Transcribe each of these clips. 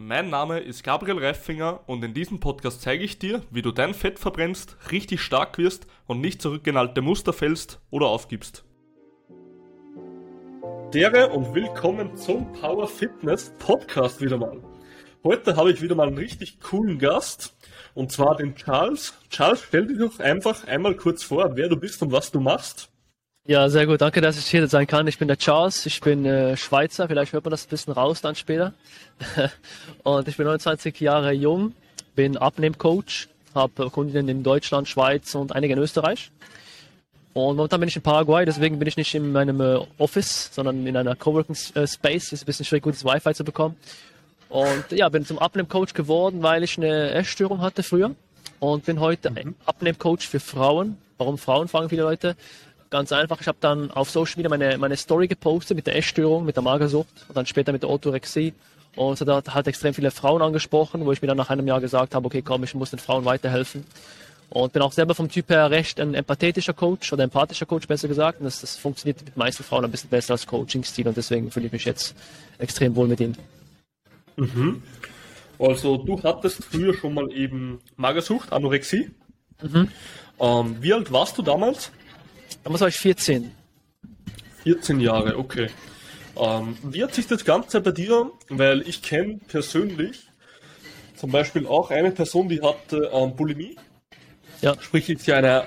Mein Name ist Gabriel Reifinger und in diesem Podcast zeige ich dir, wie du dein Fett verbrennst, richtig stark wirst und nicht zurück in alte Muster fällst oder aufgibst. Dere und willkommen zum Power Fitness Podcast wieder mal. Heute habe ich wieder mal einen richtig coolen Gast und zwar den Charles. Charles, stell dich doch einfach einmal kurz vor, wer du bist und was du machst. Ja, sehr gut. Danke, dass ich hier sein kann. Ich bin der Charles. Ich bin äh, Schweizer. Vielleicht hört man das ein bisschen raus dann später. und ich bin 29 Jahre jung, bin Abnehmcoach, habe Kunden in Deutschland, Schweiz und einige in Österreich. Und momentan bin ich in Paraguay, deswegen bin ich nicht in meinem äh, Office, sondern in einer Coworking äh, Space. Ist ein bisschen schwierig, gutes Wi-Fi zu bekommen. Und ja, bin zum Abnehmcoach geworden, weil ich eine Essstörung hatte früher. Und bin heute mhm. Abnehmcoach für Frauen. Warum Frauen, fragen viele Leute. Ganz einfach, ich habe dann auf Social Media meine, meine Story gepostet mit der Essstörung, mit der Magersucht und dann später mit der Orthorexie. Und so hat extrem viele Frauen angesprochen, wo ich mir dann nach einem Jahr gesagt habe, okay, komm, ich muss den Frauen weiterhelfen. Und bin auch selber vom Typ her recht ein empathetischer Coach oder empathischer Coach, besser gesagt. Und das, das funktioniert mit meisten Frauen ein bisschen besser als Coaching-Stil und deswegen fühle ich mich jetzt extrem wohl mit ihnen. Mhm. Also du hattest früher schon mal eben Magersucht, Anorexie. Mhm. Ähm, wie alt warst du damals? Damals war ich 14. 14 Jahre, okay. Ähm, wie hat sich das Ganze bei dir, weil ich kenne persönlich zum Beispiel auch eine Person, die hat ähm, Bulimie. Ja. Sprich, ist ja eine,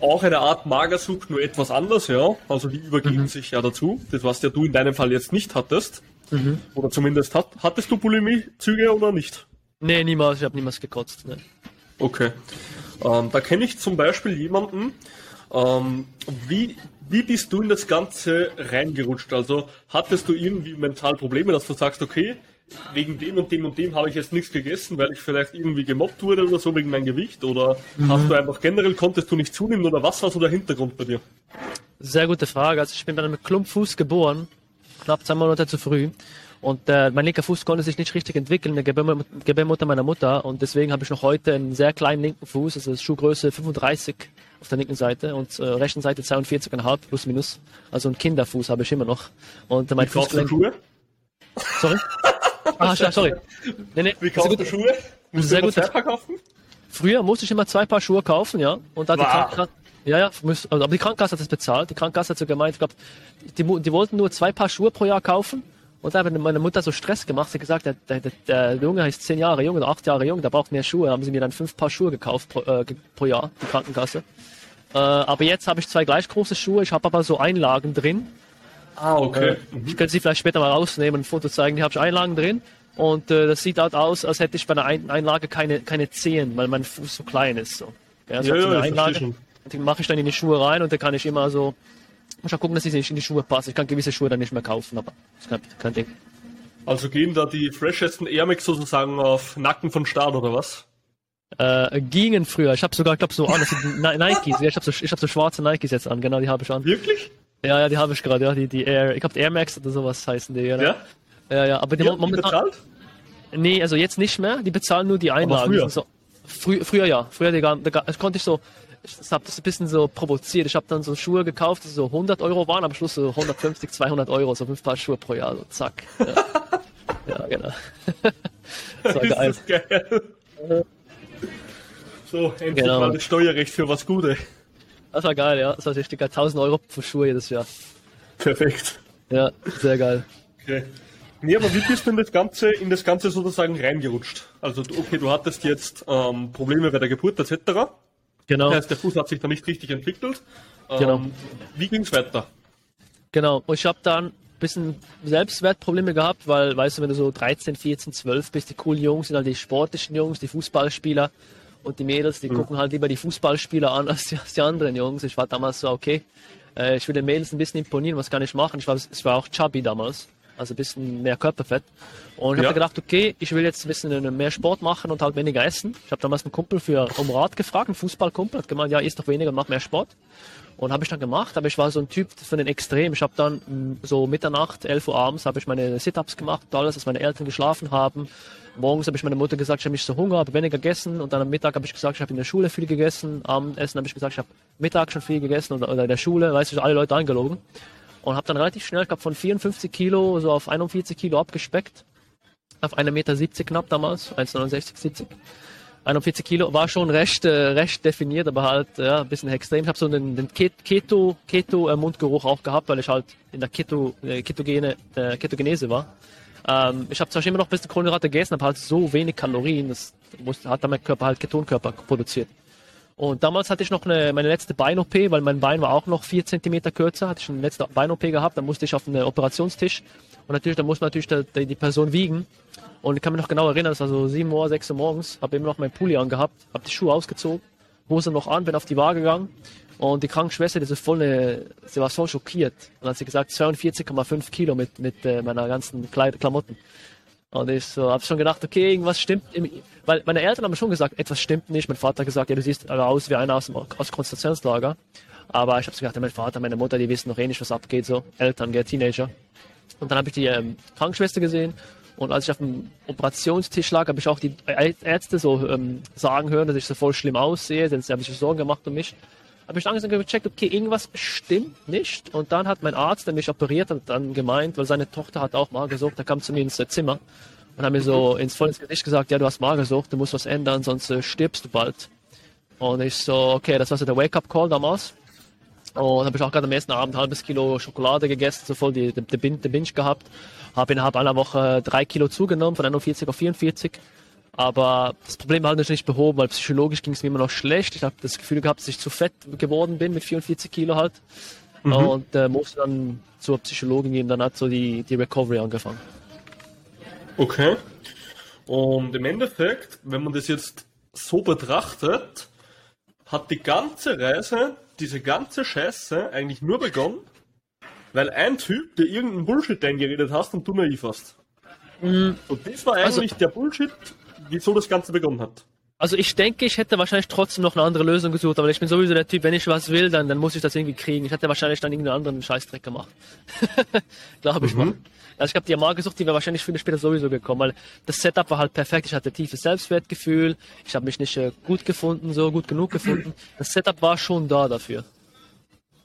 auch eine Art Magersucht, nur etwas anders, ja. Also die übergeben mhm. sich ja dazu. Das, was ja du in deinem Fall jetzt nicht hattest. Mhm. Oder zumindest hat, hattest du Bulimie-Züge oder nicht? Nee, niemals. Ich habe niemals gekotzt. Ne. Okay. Ähm, da kenne ich zum Beispiel jemanden, ähm, wie, wie bist du in das Ganze reingerutscht? Also hattest du irgendwie mental Probleme, dass du sagst, okay, wegen dem und dem und dem habe ich jetzt nichts gegessen, weil ich vielleicht irgendwie gemobbt wurde oder so wegen meinem Gewicht? Oder mhm. hast du einfach generell, konntest du nicht zunehmen oder was war so der Hintergrund bei dir? Sehr gute Frage. Also ich bin bei einem Klumpfuß geboren, knapp zwei Monate zu früh. Und äh, mein linker Fuß konnte sich nicht richtig entwickeln, der Gebärmutter meiner Mutter. Und deswegen habe ich noch heute einen sehr kleinen linken Fuß, also Schuhgröße 35 auf der linken Seite und äh, rechten Seite 42,5 plus minus. Also ein Kinderfuß habe ich immer noch. Und mein Wie Fußgelenk. Schuhe? Sorry? ah, sorry. Nee, nee. Wie kaufst du Schuhe? Musst sehr du immer zwei kaufen? Früher musste ich immer zwei Paar Schuhe kaufen, ja. Und da wow. die Krankenkasse, ja, ja, also, aber die Krankenkasse hat das bezahlt. Die Krankenkasse hat so gemeint, ich glaube, die, die wollten nur zwei Paar Schuhe pro Jahr kaufen. Und da hat meine Mutter so Stress gemacht. Sie hat gesagt, der, der, der Junge ist zehn Jahre jung oder acht Jahre jung, der braucht mehr Schuhe. Haben sie mir dann fünf Paar Schuhe gekauft pro, äh, pro Jahr, die Krankenkasse. Äh, aber jetzt habe ich zwei gleich große Schuhe. Ich habe aber so Einlagen drin. Ah, okay. Äh, ich könnte sie vielleicht später mal rausnehmen, ein Foto zeigen. Die habe ich Einlagen drin. Und äh, das sieht halt aus, als hätte ich bei einer Ein Einlage keine, keine Zehen, weil mein Fuß so klein ist. So. Ja, so ja, ja, Einlage. Die mache ich dann in die Schuhe rein und da kann ich immer so. Muss auch gucken, dass ich nicht in die Schuhe passe. Ich kann gewisse Schuhe dann nicht mehr kaufen, aber das ist kein, Ding. Also gehen da die freshesten Air Max sozusagen auf Nacken von Start oder was? Äh, gingen früher. Ich habe sogar, ich glaube so an, das sind Nikes. Ja, ich habe so, ich hab so schwarze Nikes jetzt an, genau, die habe ich an. Wirklich? Ja, ja, die habe ich gerade, ja, die, die Air, ich glaube Air Max oder sowas heißen die, genau. Ja? Ja, ja, aber die, die momentan. bezahlt? Nee, also jetzt nicht mehr, die bezahlen nur die Einlagen. Aber früher? So, frü früher ja, früher die, das konnte ich so, ich habe das ein bisschen so provoziert. Ich habe dann so Schuhe gekauft, die so 100 Euro waren, am Schluss so 150, 200 Euro, so fünf Paar Schuhe pro Jahr, so zack. Ja, ja genau. das war geil. Das geil. So, endlich genau. mal das Steuerrecht für was Gute. Das war geil, ja. Das war richtig geil. 1000 Euro für Schuhe jedes Jahr. Perfekt. Ja, sehr geil. Okay. Nee, aber wie bist du in das Ganze, in das Ganze sozusagen reingerutscht? Also, okay, du hattest jetzt ähm, Probleme bei der Geburt etc. Genau. Das heißt, der Fuß hat sich da nicht richtig entwickelt. Ähm, genau. Wie ging es weiter? Genau. Und ich habe dann ein bisschen Selbstwertprobleme gehabt, weil, weißt du, wenn du so 13, 14, 12 bist, die coolen Jungs sind halt die sportlichen Jungs, die Fußballspieler. Und die Mädels, die mhm. gucken halt lieber die Fußballspieler an als die, als die anderen Jungs. Ich war damals so, okay, äh, ich will den Mädels ein bisschen imponieren, was kann ich machen? Ich war, ich war auch chubby damals, also ein bisschen mehr Körperfett. Und ich ja. habe gedacht, okay, ich will jetzt ein bisschen mehr Sport machen und halt weniger essen. Ich habe damals einen Kumpel für um Rat gefragt, einen Fußballkumpel, hat gemeint, ja, isst doch weniger und mach mehr Sport. Und habe ich dann gemacht, aber ich war so ein Typ von den Extremen. Ich habe dann mm, so Mitternacht, 11 Uhr abends, habe ich meine Sit-Ups gemacht, alles, als meine Eltern geschlafen haben. Morgens habe ich meiner Mutter gesagt, ich habe mich so Hunger, habe weniger gegessen. Und dann am Mittag habe ich gesagt, ich habe in der Schule viel gegessen. Abendessen habe ich gesagt, ich habe Mittag schon viel gegessen oder, oder in der Schule, weißt du, alle Leute eingelogen. Und habe dann relativ schnell, ich glaube von 54 Kilo so auf 41 Kilo abgespeckt. auf 1,70 Meter knapp damals, 1,69, 70. 41 Kilo, war schon recht, äh, recht definiert, aber halt ja, ein bisschen extrem. Ich habe so den, den Keto, Keto äh, Mundgeruch auch gehabt, weil ich halt in der Keto, äh, Ketogene, äh, Ketogenese war. Ähm, ich habe zwar immer noch ein bisschen Kohlenhydrate gegessen, aber halt so wenig Kalorien, das musste, hat dann mein Körper halt Ketonkörper produziert. Und damals hatte ich noch eine, meine letzte Bein-OP, weil mein Bein war auch noch vier Zentimeter kürzer, hatte ich eine letzte Bein-OP gehabt, dann musste ich auf einen Operationstisch und natürlich, da muss man natürlich die, die Person wiegen. Und ich kann mich noch genau erinnern, das war so 7 Uhr, 6 Uhr morgens, habe immer noch mein Pulli angehabt, habe die Schuhe ausgezogen, Hose noch an, bin auf die Waage gegangen und die Krankenschwester, die so voll eine, sie war so schockiert. Und dann hat sie gesagt, 42,5 Kilo mit, mit äh, meiner ganzen Kleid Klamotten. Und ich so, habe schon gedacht, okay, irgendwas stimmt. Weil meine Eltern haben schon gesagt, etwas stimmt nicht. Mein Vater hat gesagt, ja, du siehst aus wie einer aus dem aus Konzentrationslager. Aber ich habe so gedacht, ja, mein Vater, meine Mutter, die wissen noch eh nicht, was abgeht, so Eltern, gell, Teenager. Und dann habe ich die ähm, Krankenschwester gesehen und als ich auf dem Operationstisch lag, habe ich auch die Ärzte so ähm, sagen hören, dass ich so voll schlimm aussehe. Denn sie haben sich Sorgen gemacht um mich habe ich langsam gecheckt, okay, irgendwas stimmt nicht. Und dann hat mein Arzt, der mich operiert hat, dann gemeint, weil seine Tochter hat auch Magersucht, der kam zu mir ins Zimmer und hat mir so ins voll ins Gesicht gesagt, ja, du hast Magersucht, du musst was ändern, sonst äh, stirbst du bald. Und ich so, okay, das war so der Wake-up-Call damals. Und habe ich auch gerade am ersten Abend ein halbes Kilo Schokolade gegessen, so voll die, die, die, Binge gehabt. Habe innerhalb einer Woche drei Kilo zugenommen, von 41 auf 44. Aber das Problem war halt nicht behoben, weil psychologisch ging es mir immer noch schlecht. Ich habe das Gefühl gehabt, dass ich zu fett geworden bin mit 44 Kilo halt. Mhm. Und äh, musste dann zur Psychologin gehen. Dann hat so die, die Recovery angefangen. Okay. Und im Endeffekt, wenn man das jetzt so betrachtet, hat die ganze Reise, diese ganze Scheiße eigentlich nur begonnen, weil ein Typ, der irgendeinen Bullshit eingeredet hast und du naiv warst. Mhm. Und das war also eigentlich also, der Bullshit, wieso das Ganze begonnen hat. Also ich denke, ich hätte wahrscheinlich trotzdem noch eine andere Lösung gesucht, aber ich bin sowieso der Typ, wenn ich was will, dann, dann muss ich das irgendwie kriegen. Ich hätte wahrscheinlich dann irgendeinen anderen Scheißdreck gemacht. Glaube ich mhm. mal. Also ich glaube, die Amar gesucht, die wäre wahrscheinlich viele später sowieso gekommen, weil das Setup war halt perfekt. Ich hatte tiefes Selbstwertgefühl, ich habe mich nicht äh, gut gefunden, so gut genug gefunden. Das Setup war schon da dafür.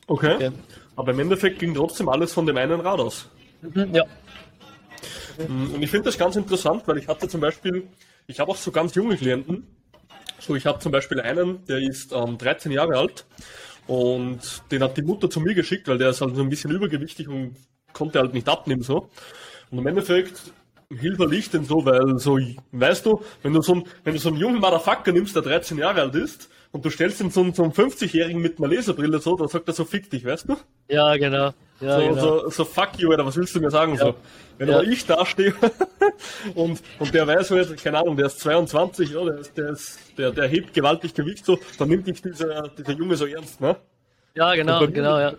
Okay. okay. Aber im Endeffekt ging trotzdem alles von dem einen Rad aus. Mhm, ja. Und ich finde das ganz interessant, weil ich hatte zum Beispiel ich habe auch so ganz junge Klienten. So, ich habe zum Beispiel einen, der ist ähm, 13 Jahre alt und den hat die Mutter zu mir geschickt, weil der ist halt so ein bisschen übergewichtig und konnte halt nicht abnehmen so. Und im Endeffekt hilfe ich denn so, weil so, weißt du, wenn du so, einen, wenn du so einen jungen Motherfucker nimmst, der 13 Jahre alt ist, und du stellst ihn so einen 50-Jährigen mit einer Laserbrille so, dann sagt er so, fick dich, weißt du? Ja, genau. Ja, so, genau. so, so, fuck you, Alter, was willst du mir sagen? Ja. So, wenn ja. aber ich da stehe und, und der weiß halt, keine Ahnung, der ist 22, ja, der, ist, der, ist, der, der hebt gewaltig Gewicht so, dann nimmt dich dieser, dieser Junge so ernst, ne? Ja, genau, mir, genau, ja.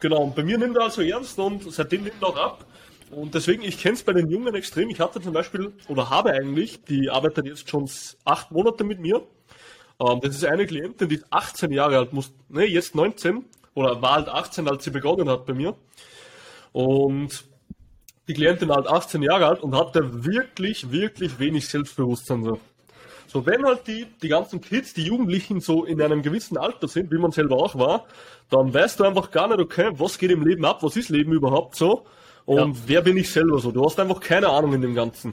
Genau, und bei mir nimmt er also ernst und seitdem nimmt er auch ab. Und deswegen, ich kenne es bei den Jungen extrem. Ich hatte zum Beispiel, oder habe eigentlich, die arbeitet jetzt schon acht Monate mit mir. Ähm, das ist eine Klientin, die ist 18 Jahre alt, muss, ne, jetzt 19, oder war halt 18, als sie begonnen hat bei mir. Und die Klientin war halt 18 Jahre alt und hatte wirklich, wirklich wenig Selbstbewusstsein. So. So, wenn halt die, die ganzen Kids, die Jugendlichen so in einem gewissen Alter sind, wie man selber auch war, dann weißt du einfach gar nicht, okay, was geht im Leben ab, was ist Leben überhaupt so und ja. wer bin ich selber so. Du hast einfach keine Ahnung in dem Ganzen.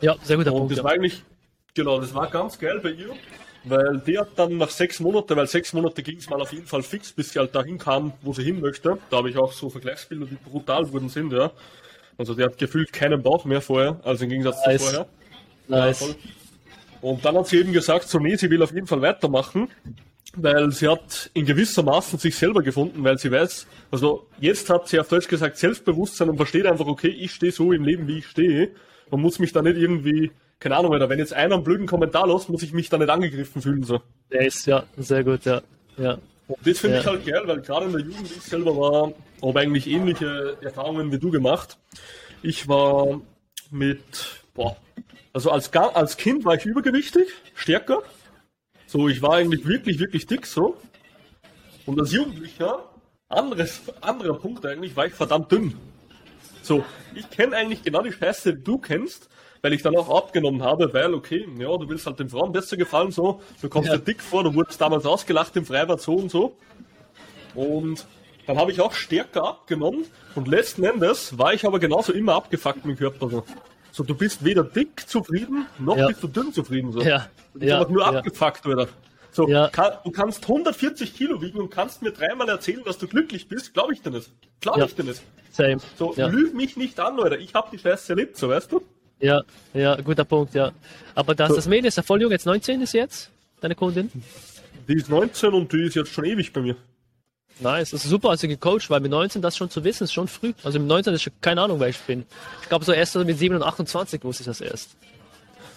Ja, sehr guter und Punkt. Das ja. war eigentlich, genau, das war ganz geil bei ihr, weil die hat dann nach sechs Monaten, weil sechs Monate ging es mal auf jeden Fall fix, bis sie halt dahin kam, wo sie hin möchte. Da habe ich auch so Vergleichsbilder, die brutal wurden sind, ja. Also die hat gefühlt keinen Bauch mehr vorher, also im Gegensatz nice. zu vorher. Nice. Ja, und dann hat sie eben gesagt, so nee, sie will auf jeden Fall weitermachen, weil sie hat in gewisser Maßen sich selber gefunden, weil sie weiß, also jetzt hat sie auf Deutsch gesagt Selbstbewusstsein und versteht einfach, okay, ich stehe so im Leben, wie ich stehe. Man muss mich da nicht irgendwie, keine Ahnung, oder wenn jetzt einer einen blöden Kommentar los, muss ich mich da nicht angegriffen fühlen. So. Der ist, ja, sehr gut, ja. ja. Und das finde ja. ich halt geil, weil gerade in der Jugend, ich selber war, habe eigentlich ähnliche Erfahrungen wie du gemacht. Ich war mit, boah, also als, als Kind war ich übergewichtig, stärker. So, ich war eigentlich wirklich, wirklich dick so. Und als Jugendlicher, anderes, anderer Punkt eigentlich, war ich verdammt dünn. So, ich kenne eigentlich genau die Scheiße, die du kennst, weil ich dann auch abgenommen habe, weil, okay, ja, du willst halt den Frauen besser gefallen, so, du kommst ja. dir dick vor, du wurdest damals ausgelacht im Freibad so und so. Und dann habe ich auch stärker abgenommen und letzten Endes war ich aber genauso immer abgefuckt mit dem Körper. So. So, du bist weder dick zufrieden, noch Ja. bist du dünn zufrieden. So. Ja, Du bist ja, einfach nur ja. abgefuckt, oder? So, Ja. kann, du kannst 140 Kilo wiegen und kannst mir dreimal erzählen, dass du glücklich bist. Glaube ich dir nicht. Glaube ich dir nicht. Same. So, lüg mich nicht an, Leute. Ich habe die Scheiße erlebt, so weißt du? Ja, ja, guter Punkt, ja. Aber das, So. das Mädel ist ja voll jung, jetzt 19 ist jetzt, deine Kundin. Die ist 19 und die ist jetzt schon ewig bei mir. Nice, das ist super, also gecoacht, weil mit 19 das schon zu wissen, ist schon früh. Also mit 19 ist schon keine Ahnung, wer ich bin. Ich glaube, so erst mit 7 und 28 wusste ich das erst.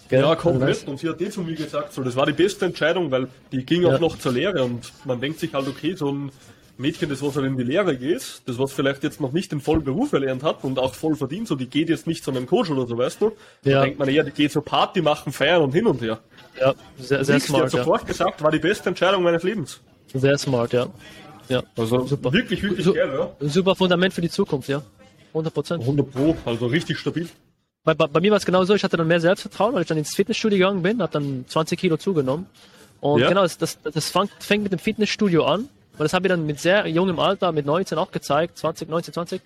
Gell? Ja, Also komplett. nice. Und sie hat eh zu mir gesagt, so, das war die beste Entscheidung, weil die ging Ja. auch noch zur Lehre und man denkt sich halt, okay, so ein Mädchen, das was halt in die Lehre geht, das was vielleicht jetzt noch nicht den vollen Beruf erlernt hat und auch voll verdient, so die geht jetzt nicht zu einem Coach oder so, weißt du? Ja. Da denkt man eher, die geht so Party machen, feiern und hin und her. Ja, sehr, sehr hat smart, ja. sofort gesagt, war die beste Entscheidung meines Lebens. Sehr smart, ja. Ja, Also Super. wirklich, wirklich So- geil, ja. super Fundament für die Zukunft, ja. 100 Prozent. 100 Pro, also richtig stabil. Bei, bei, bei mir war es genau so, ich hatte dann mehr Selbstvertrauen, weil ich dann ins Fitnessstudio gegangen bin, habe dann 20 Kilo zugenommen. Und Ja. genau, das, das, das fängt, fängt mit dem Fitnessstudio an. Und das habe ich dann mit sehr jungem Alter, mit 19 auch gezeigt, 20, 19, 20.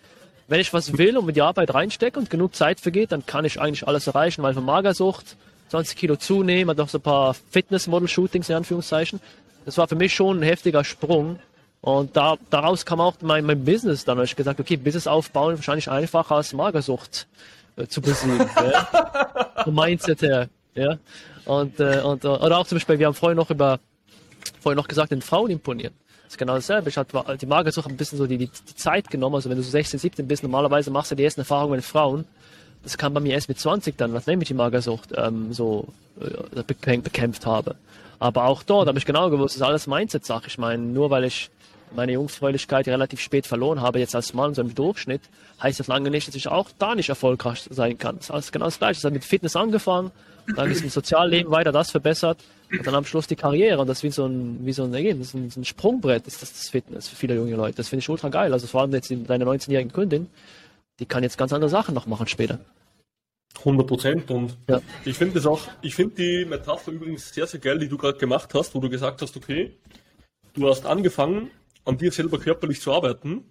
Wenn ich was will und mit die Arbeit reinstecke und genug Zeit vergeht, dann kann ich eigentlich alles erreichen, weil von Magersucht 20 Kilo zunehmen, hat auch so ein paar Fitness-Model-Shootings in Anführungszeichen. Das war für mich schon ein heftiger Sprung. Und da, daraus kam auch mein, mein Business dann. Da ich gesagt, okay, Business aufbauen ist wahrscheinlich einfacher als Magersucht äh, zu besiegen. ja. Vom Mindset her. Ja. Und, äh, und, äh, oder auch zum Beispiel, wir haben vorhin noch über, vorhin noch gesagt, den Frauen imponieren. Das ist genau dasselbe. Ich hatte die Magersucht ein bisschen so die, die, die Zeit genommen. Also wenn du so 16, 17 bist, normalerweise machst du die ersten Erfahrungen mit Frauen. Das kam bei mir erst mit 20 dann, nachdem ich die Magersucht ähm, so äh, bekämp- bekämpft habe. Aber auch dort habe ich genau gewusst, das ist alles Mindset-Sache. Ich meine, nur weil ich meine Jungfräulichkeit relativ spät verloren habe, jetzt als Mann so im Durchschnitt, heißt das lange nicht, dass ich auch da nicht erfolgreich sein kann. Das ist alles genau das Gleiche. Es hat mit Fitness angefangen, dann ist im Sozialleben weiter das verbessert und dann am Schluss die Karriere. Und das ist wie so ein, wie so ein Ergebnis, ein, ein Sprungbrett ist das, das Fitness für viele junge Leute. Das finde ich ultra geil. Also vor allem jetzt deine 19-jährigen Kundin, die kann jetzt ganz andere Sachen noch machen später. 100 Prozent und Ja. ich finde das auch, ich finde die Metapher übrigens sehr, sehr geil, die du gerade gemacht hast, wo du gesagt hast, okay, du hast angefangen, an dir selber körperlich zu arbeiten,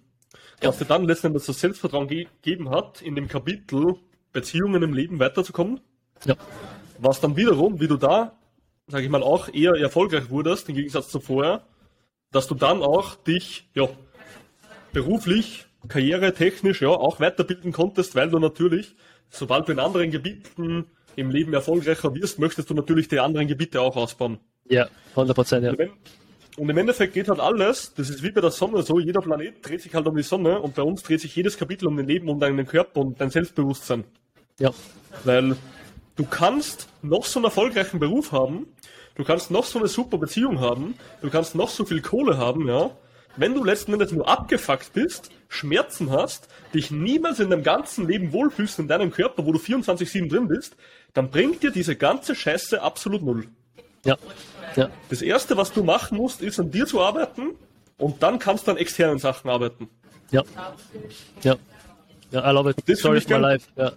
was dir dann letztendlich das Selbstvertrauen ge gegeben hat, in dem Kapitel Beziehungen im Leben weiterzukommen, Ja. was dann wiederum, wie du da, sage ich mal, auch eher erfolgreich wurdest, im Gegensatz zu vorher, dass du dann auch dich, ja, beruflich, karrieretechnisch, ja, auch weiterbilden konntest, weil du natürlich, sobald du in anderen Gebieten im Leben erfolgreicher wirst, möchtest du natürlich die anderen Gebiete auch ausbauen. Ja, 100 Prozent, ja. Und wenn- Und im Endeffekt geht halt alles, das ist wie bei der Sonne so, jeder Planet dreht sich halt um die Sonne und bei uns dreht sich jedes Kapitel um dein Leben, um deinen Körper und dein Selbstbewusstsein. Ja, Weil du kannst noch so einen erfolgreichen Beruf haben, du kannst noch so eine super Beziehung haben, du kannst noch so viel Kohle haben, ja. Wenn du letzten Endes nur abgefuckt bist, Schmerzen hast, dich niemals in deinem ganzen Leben wohlfühlst in deinem Körper, wo du 24-7 drin bist, dann bringt dir diese ganze Scheiße absolut null. ja, ja. Das erste, was du machen musst, ist an dir zu arbeiten und dann kannst du an externen Sachen arbeiten. Ja. Ja. Ja, I love it. Das of finde my life. Ja.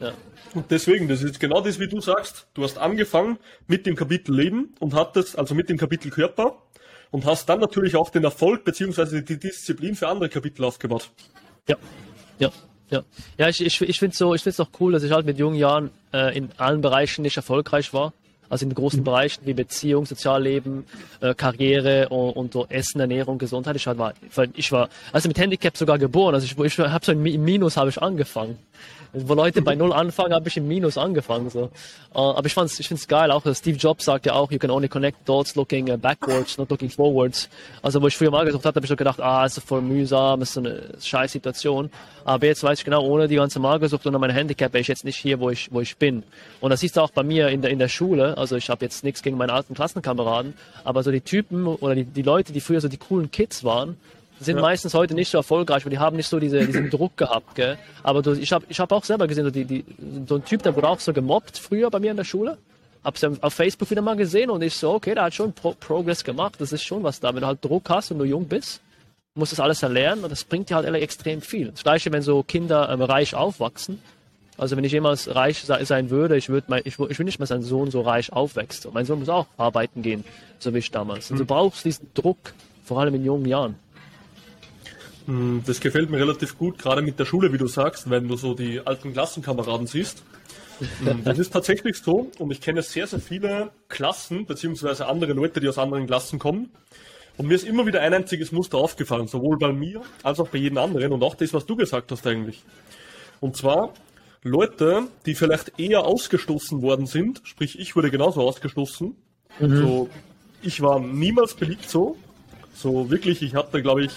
Ja. Und deswegen, das ist genau das, wie du sagst. Du hast angefangen mit dem Kapitel Leben und hattest, also mit dem Kapitel Körper und hast dann natürlich auch den Erfolg beziehungsweise die Disziplin für andere Kapitel aufgebaut. Ja, ja, ja. Ja, ich, ich, ich finde es so, ich find's auch cool, dass ich halt mit jungen Jahren äh, in allen Bereichen nicht erfolgreich war. Also in großen Bereichen wie Beziehung, Sozialleben, äh, Karriere und, und so Essen, Ernährung, Gesundheit. Ich war, ich war, also mit Handicap sogar geboren. Also ich, ich habe so im Minus habe ich angefangen. Wo Leute bei Null anfangen, habe ich im Minus angefangen. So. Äh, aber ich fand's, ich find's geil. Auch Steve Jobs sagt ja auch, you can only connect dots looking uh, backwards, not looking forwards. Also wo ich früher mal gesucht hatte, habe ich so gedacht, ah, ist voll mühsam, ist so eine scheiß Situation. Aber jetzt weiß ich genau, ohne die ganze Magersucht und mein Handicap wäre ich jetzt nicht hier, wo ich, wo ich bin. Und das siehst du auch bei mir in der, in der Schule. Also ich habe jetzt nichts gegen meine alten Klassenkameraden, aber so die Typen oder die, die Leute, die früher so die coolen Kids waren, sind Ja. meistens heute nicht so erfolgreich, weil die haben nicht so diese, diesen Druck gehabt. Gell? Aber du, ich habe ich hab auch selber gesehen, so, die, die, so ein Typ, der wurde auch so gemobbt früher bei mir in der Schule. Hab's dann auf Facebook wieder mal gesehen und ich so, okay, der hat schon Pro Progress gemacht. Das ist schon was da. Wenn du halt Druck hast und du jung bist, musst du das alles erlernen und das bringt dir halt extrem viel. Das gleiche, wenn so Kinder ähm, reich aufwachsen. Also wenn ich jemals reich se sein würde, ich würde ich, ich will nicht, dass mein Sohn so reich aufwächst. Und mein Sohn muss auch arbeiten gehen, so wie ich damals. Und du brauchst diesen Druck, vor allem in jungen Jahren. Hm, Das gefällt mir relativ gut, gerade mit der Schule, wie du sagst, wenn du so die alten Klassenkameraden siehst. Mhm, das ist tatsächlich so und ich kenne sehr, sehr viele Klassen, beziehungsweise andere Leute, die aus anderen Klassen kommen. Und mir ist immer wieder ein einziges Muster aufgefallen, sowohl bei mir als auch bei jedem anderen und auch das, was du gesagt hast eigentlich. Und zwar Leute, die vielleicht eher ausgestoßen worden sind, sprich ich wurde genauso ausgestoßen. Mhm. So, ich war niemals beliebt so. So wirklich, ich hatte glaube ich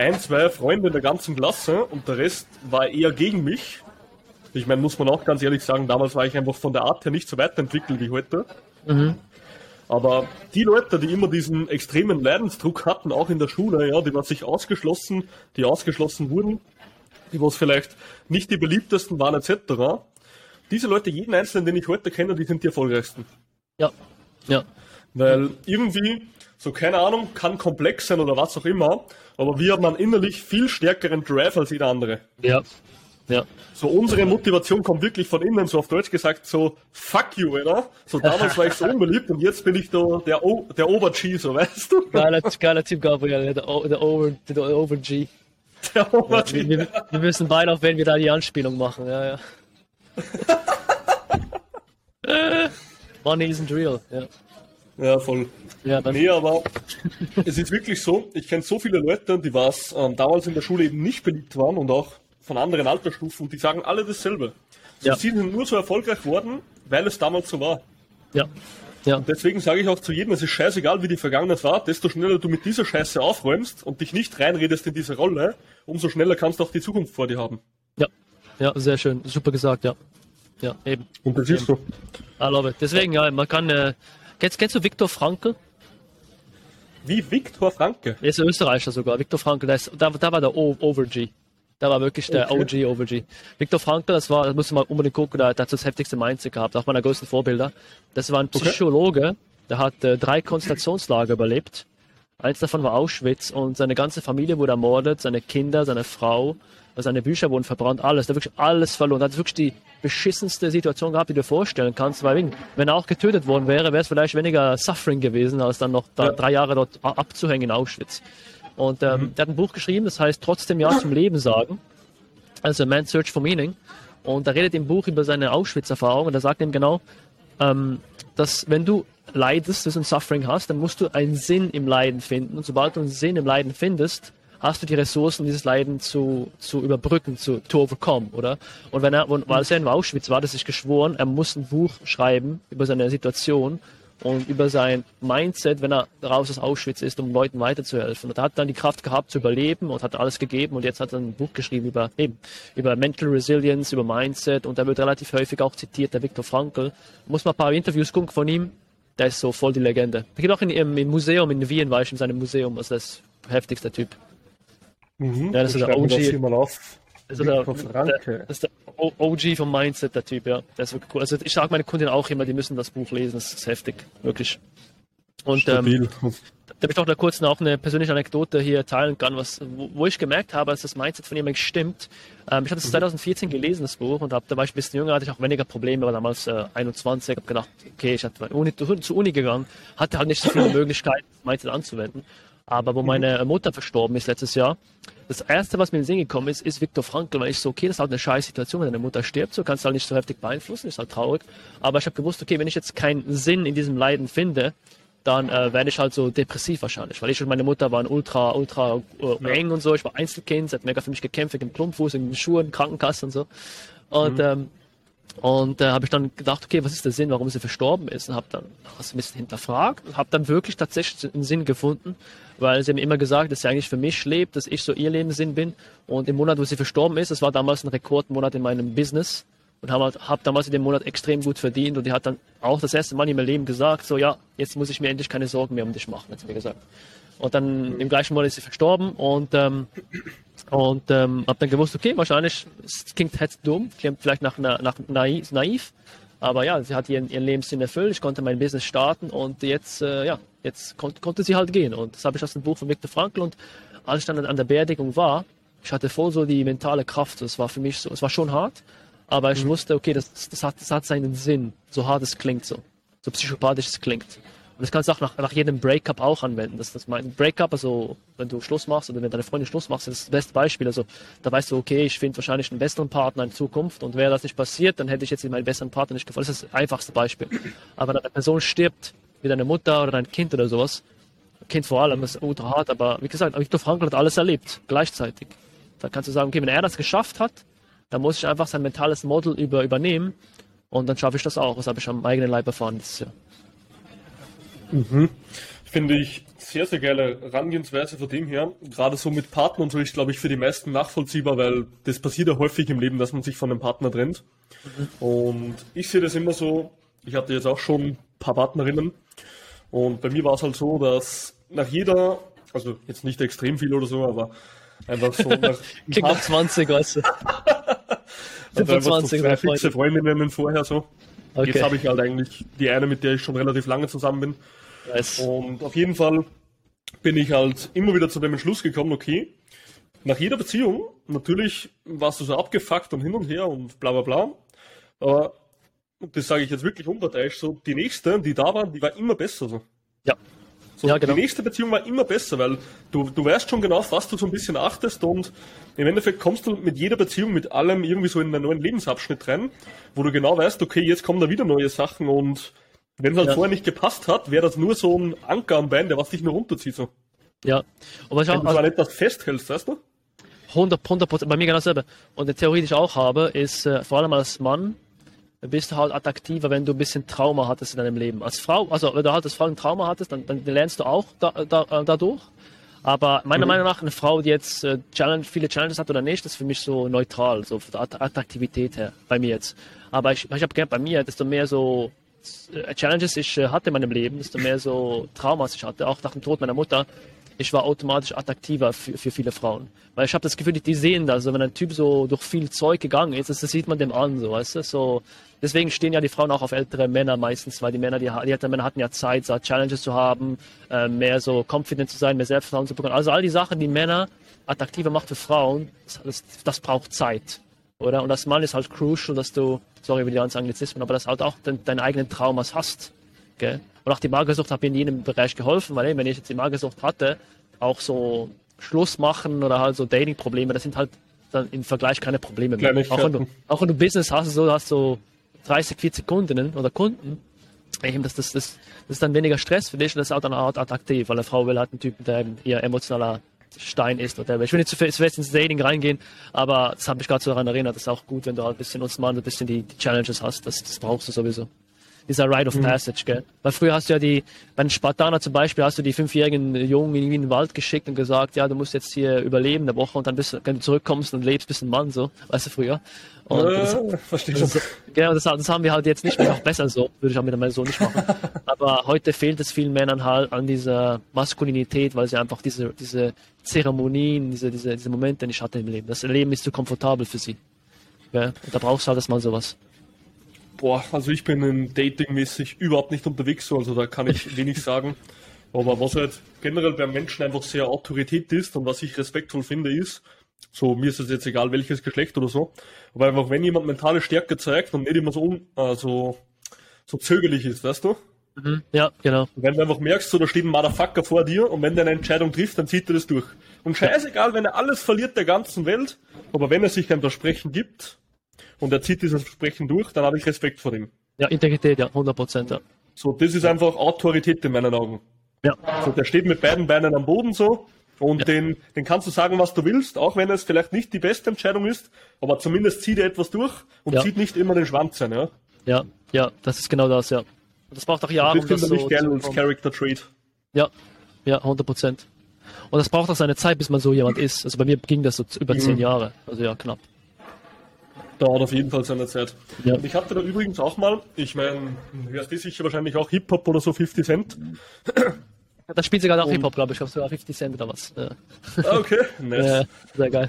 ein, zwei Freunde in der ganzen Klasse und der Rest war eher gegen mich. Ich meine, muss man auch ganz ehrlich sagen, damals war ich einfach von der Art her nicht so weiterentwickelt wie heute. Mhm. Aber die Leute, die immer diesen extremen Leidensdruck hatten, auch in der Schule, ja, die waren sich ausgeschlossen, die ausgeschlossen wurden, die was vielleicht nicht die beliebtesten waren, etc. Diese Leute, jeden einzelnen, den ich heute kenne, die sind die erfolgreichsten. Ja, ja. Weil irgendwie, so keine Ahnung, kann komplex sein oder was auch immer, aber wir haben einen innerlich viel stärkeren Drive als jeder andere. Ja, ja. So unsere Motivation kommt wirklich von innen, so auf Deutsch gesagt, so fuck you, oder? So damals war ich so unbeliebt und jetzt bin ich da der, o der Ober-G, so weißt du? Geiler, geiler Typ, Gabriel, der, o der Over-G. Der Over der Over ja, wir, wir, müssen beide auch, wenn wir da die Anspielung machen, ja, ja. Money isn't real, ja. Ja, voll. Ja, nee, aber es ist wirklich so, ich kenne so viele Leute, die was ähm, damals in der Schule eben nicht beliebt waren und auch von anderen Altersstufen die sagen alle dasselbe. Ja. Sie sind nur so erfolgreich worden, weil es damals so war. Ja. Ja. Und deswegen sage ich auch zu jedem, es ist scheißegal, wie die Vergangenheit war, desto schneller du mit dieser Scheiße aufräumst und dich nicht reinredest in diese Rolle, umso schneller kannst du auch die Zukunft vor dir haben. Ja, ja, sehr schön, super gesagt, ja. Ja, eben. Und das ist so. I love it. Deswegen, ja, man kann, äh, kennst, kennst du Viktor Frankl? Wie Viktor Frankl? Er ist Österreicher sogar. Viktor Frankl, da, da, da war der o Over-G. Da war wirklich der okay. OG, OVG. Viktor Frankl, das war, das musste man unbedingt gucken, der hat das heftigste Mindset gehabt, auch meiner größten Vorbilder. Das war ein Psychologe, okay. der hat äh, drei Konzentrationslager überlebt. Eins davon war Auschwitz und seine ganze Familie wurde ermordet, seine Kinder, seine Frau, seine Bücher wurden verbrannt, alles. Der hat wirklich alles verloren. Er hat wirklich die beschissenste Situation gehabt, die du dir vorstellen kannst, weil wenn er auch getötet worden wäre, wäre es vielleicht weniger Suffering gewesen, als dann noch ja. drei Jahre dort abzuhängen in Auschwitz. Und ähm, mhm. der hat ein Buch geschrieben, das heißt Trotzdem Ja zum Leben sagen. Also Man's Search for Meaning. Und er redet im Buch über seine Auschwitz-Erfahrung und er sagt ihm genau, ähm, dass wenn du leidest, dass du ein Suffering hast, dann musst du einen Sinn im Leiden finden. Und sobald du einen Sinn im Leiden findest, hast du die Ressourcen, dieses Leiden zu, zu überbrücken, zu to overcome, oder? Und wenn er, und, als er in Auschwitz war, er sich geschworen, er muss ein Buch schreiben über seine Situation und über sein Mindset, wenn er raus aus Auschwitz ist, um Leuten weiterzuhelfen. Und er hat dann die Kraft gehabt zu überleben und hat alles gegeben und jetzt hat er ein Buch geschrieben über eben über Mental Resilience, über Mindset und er wird relativ häufig auch zitiert, der Viktor Frankl. Muss mal ein paar Interviews gucken von ihm. Der ist so voll die Legende. Er geht auch in, im, im, Museum in Wien, war ich in seinem Museum, also das heftigste Typ. Mhm, ja, das ist der OG. Also der, der, das ist der OG vom Mindset, der Typ, ja. Der ist wirklich cool. Also ich sage meine Kunden auch immer, die müssen das Buch lesen, das ist heftig, wirklich. Und ähm, da ich doch da kurz noch eine persönliche Anekdote hier teilen kann, was, wo, wo ich gemerkt habe, dass das Mindset von jemandem stimmt. Ähm, ich hatte es 2014 mhm. gelesen, das Buch, und hab, da war ich ein bisschen jünger, hatte ich auch weniger Probleme, war damals äh, 21, habe gedacht, okay, ich hatte Uni, zur Uni gegangen, hatte halt nicht so viele Möglichkeiten, Mindset anzuwenden. Aber wo mhm. meine Mutter verstorben ist letztes Jahr, das erste, was mir in den Sinn gekommen ist, ist Viktor Frankl, weil ich so, okay, das ist halt eine scheiß Situation, wenn deine Mutter stirbt, so kannst du halt nicht so heftig beeinflussen, ist halt traurig. Aber ich habe gewusst, okay, wenn ich jetzt keinen Sinn in diesem Leiden finde, dann äh, werde ich halt so depressiv wahrscheinlich, weil ich und meine Mutter waren ultra, ultra äh, eng und so. Ich war Einzelkind, sie hat mega für mich gekämpft, im Klumpfuß, in den Schuhen, Krankenkasse und so. Und mhm. ähm, und da äh, habe ich dann gedacht, okay, was ist der Sinn, warum sie verstorben ist? Und habe dann das ein bisschen hinterfragt und habe dann wirklich tatsächlich einen Sinn gefunden, weil sie haben immer gesagt, dass sie eigentlich für mich lebt, dass ich so ihr Lebenssinn bin. Und im Monat, wo sie verstorben ist, das war damals ein Rekordmonat in meinem Business und habe halt, hab damals in dem Monat extrem gut verdient und die hat dann auch das erste Mal in meinem Leben gesagt, so ja, jetzt muss ich mir endlich keine Sorgen mehr um dich machen, hat sie mir gesagt. Und dann im gleichen Monat ist sie verstorben und ähm, und ähm, habe dann gewusst, okay, wahrscheinlich, es klingt jetzt dumm, klingt vielleicht nach, nach naiv, naiv, aber ja, sie hat ihren, ihren Lebenssinn erfüllt, ich konnte mein Business starten und jetzt, äh, ja, jetzt kon konnte sie halt gehen. Und das habe ich aus dem Buch von Viktor Frankl und als ich dann an der Beerdigung war, ich hatte voll so die mentale Kraft, es war für mich so, es war schon hart, aber ich mhm. wusste, okay, das, das, hat, das hat seinen Sinn, so hart es klingt so, so psychopathisch es klingt. Und das kannst du auch nach, nach jedem Breakup auch anwenden. Das, das mein Breakup, also wenn du Schluss machst oder wenn deine Freundin Schluss macht, ist das beste Beispiel. Also da weißt du, okay, ich finde wahrscheinlich einen besseren Partner in Zukunft und wäre das nicht passiert, dann hätte ich jetzt meinen besseren Partner nicht gefunden. Das ist das einfachste Beispiel. Aber wenn eine Person stirbt, wie deine Mutter oder dein Kind oder sowas, Kind vor allem, ist ultra hart, aber wie gesagt, Viktor Frankl hat alles erlebt, gleichzeitig. Da kannst du sagen, okay, wenn er das geschafft hat, dann muss ich einfach sein mentales Model über, übernehmen und dann schaffe ich das auch. Das habe ich am eigenen Leib erfahren dieses Jahr. Mhm. Finde ich sehr, sehr geile Herangehensweise von dem her. Gerade so mit Partner und so ist, glaube ich, für die meisten nachvollziehbar, weil das passiert ja häufig im Leben, dass man sich von einem Partner trennt. Mhm. Und ich sehe das immer so, ich hatte jetzt auch schon ein paar Partnerinnen und bei mir war es halt so, dass nach jeder, also jetzt nicht extrem viel oder so, aber einfach so nach Klingt nach 20, weißt du. also 25 so zwei fixe Freundinnen vorher so. Okay. Jetzt habe ich halt eigentlich die eine, mit der ich schon relativ lange zusammen bin. Nice. Und auf jeden Fall bin ich halt immer wieder zu dem Entschluss gekommen, okay, nach jeder Beziehung, natürlich warst du so abgefuckt und hin und her und bla bla bla, aber, das sage ich jetzt wirklich unparteiisch, so, die nächste, die da war, die war immer besser so. Ja. So, ja, genau. Die nächste Beziehung war immer besser, weil du, du weißt schon genau, auf was du so ein bisschen achtest und im Endeffekt kommst du mit jeder Beziehung, mit allem irgendwie so in einen neuen Lebensabschnitt rein, wo du genau weißt, okay, jetzt kommen da wieder neue Sachen und wenn es halt ja. vorher nicht gepasst hat, wäre das nur so ein Anker am Bein, der was dich nur runterzieht. So. Ja. Ich auch, wenn du also, etwas festhältst, weißt du? 100, 100 Prozent, bei mir genau dasselbe. Und theoretisch auch habe, ist äh, vor allem als Mann, bist du halt attraktiver, wenn du ein bisschen Trauma hattest in deinem Leben. Als Frau, also wenn du halt als Frau ein Trauma hattest, dann, dann lernst du auch da, da, äh, dadurch. Aber meiner mhm. Meinung nach, eine Frau, die jetzt äh, Challenge, viele Challenges hat oder nicht, ist für mich so neutral, so von der Attraktivität her, bei mir jetzt. Aber ich, ich habe gern bei mir, desto mehr so Challenges ich äh, hatte in meinem Leben, desto mehr so Traumas ich hatte, auch nach dem Tod meiner Mutter, ich war automatisch attraktiver für, für viele Frauen. Weil ich habe das Gefühl, die sehen das. Also wenn ein Typ so durch viel Zeug gegangen ist, das, das sieht man dem an, so, weißt du? So, deswegen stehen ja die Frauen auch auf ältere Männer meistens, weil die Männer, die, die älteren Männer hatten ja Zeit, so Challenges zu haben, äh, mehr so confident zu sein, mehr Selbstvertrauen zu bekommen. Also all die Sachen, die Männer attraktiver macht für Frauen, das, das braucht Zeit. Oder? Und als Mann ist halt crucial, dass du, sorry für die ganzen Anglizismen, aber dass halt auch deinen eigenen Traumas hast. Gell? Und auch die Magersucht hat mir in jedem Bereich geholfen, weil wenn ich jetzt die Magersucht hatte, auch so Schluss machen oder halt so Dating-Probleme, das sind halt dann im Vergleich keine Probleme mehr. Auch wenn, du, auch wenn du Business hast, so hast so 30, 40 Kundinnen oder Kunden, eben das, das, das, das ist dann weniger Stress für dich und das ist auch dann eine Art attraktiv, weil eine Frau will halt einen Typen, der eben eher emotionaler Stein ist oder ich will nicht zu fest ins Dating reingehen, aber das hat mich gerade so daran erinnert, das ist auch gut, wenn du halt ein bisschen uns mal ein bisschen die, die Challenges hast, das, das brauchst du sowieso dieser Rite of mhm. Passage, gell? Weil früher hast du ja die, bei den Spartaner zum Beispiel, hast du die fünfjährigen Jungen in den Wald geschickt und gesagt, ja, du musst jetzt hier überleben eine Woche und dann bist, wenn du zurückkommst und lebst, bist ein Mann, so, weißt du, früher. Und äh, das, verstehe das, genau, das, das, haben wir halt jetzt nicht mehr, auch besser so, würde ich auch mit einmal so nicht machen. Aber heute fehlt es vielen Männern halt an dieser Maskulinität, weil sie einfach diese, diese Zeremonien, diese, diese, diese Momente nicht hatten im Leben. Das Leben ist zu komfortabel für sie. Ja, und da brauchst du halt mal sowas. Boah, also ich bin in Dating-mäßig überhaupt nicht unterwegs, so, also da kann ich wenig sagen. Aber was halt generell beim Menschen einfach sehr Autorität ist und was ich respektvoll finde, ist, so mir ist es jetzt egal, welches Geschlecht oder so, aber einfach wenn jemand mentale Stärke zeigt und nicht immer so, un, äh, so, zögerlich ist, weißt du? Mhm, ja, genau. Wenn du einfach merkst, so da steht ein Motherfucker vor dir und wenn der eine Entscheidung trifft, dann zieht er das durch. Und scheißegal, wenn er alles verliert der ganzen Welt, aber wenn er sich ein Versprechen gibt, und er zieht dieses Versprechen durch, dann habe ich Respekt vor ihm. Ja, Integrität, ja, 100 Prozent, ja. So, das ist einfach Autorität in meinen Augen. Ja. So, der steht mit beiden Beinen am Boden so und ja. den, den kannst du sagen, was du willst, auch wenn es vielleicht nicht die beste Entscheidung ist, aber zumindest zieht er etwas durch und ja. zieht nicht immer den Schwanz ein, ja. Ja, ja, das ist genau das, ja. Und das braucht auch Jahre, um das so geil als Character Trait. Ja, ja, 100 Prozent. Und das braucht auch seine Zeit, bis man so jemand ist. Also bei mir ging das so über zehn mhm. Jahre, also ja, knapp dauert auf jeden Fall seine Zeit. Ja. Und ich hatte da übrigens auch mal, ich meine, hörst du sicher wahrscheinlich auch Hip-Hop oder so 50 Cent. Da spielt sie gerade auch Hip-Hop, glaube ich, auf sogar 50 Cent oder was. Ja. Ah, okay, nice. Ja, sehr geil.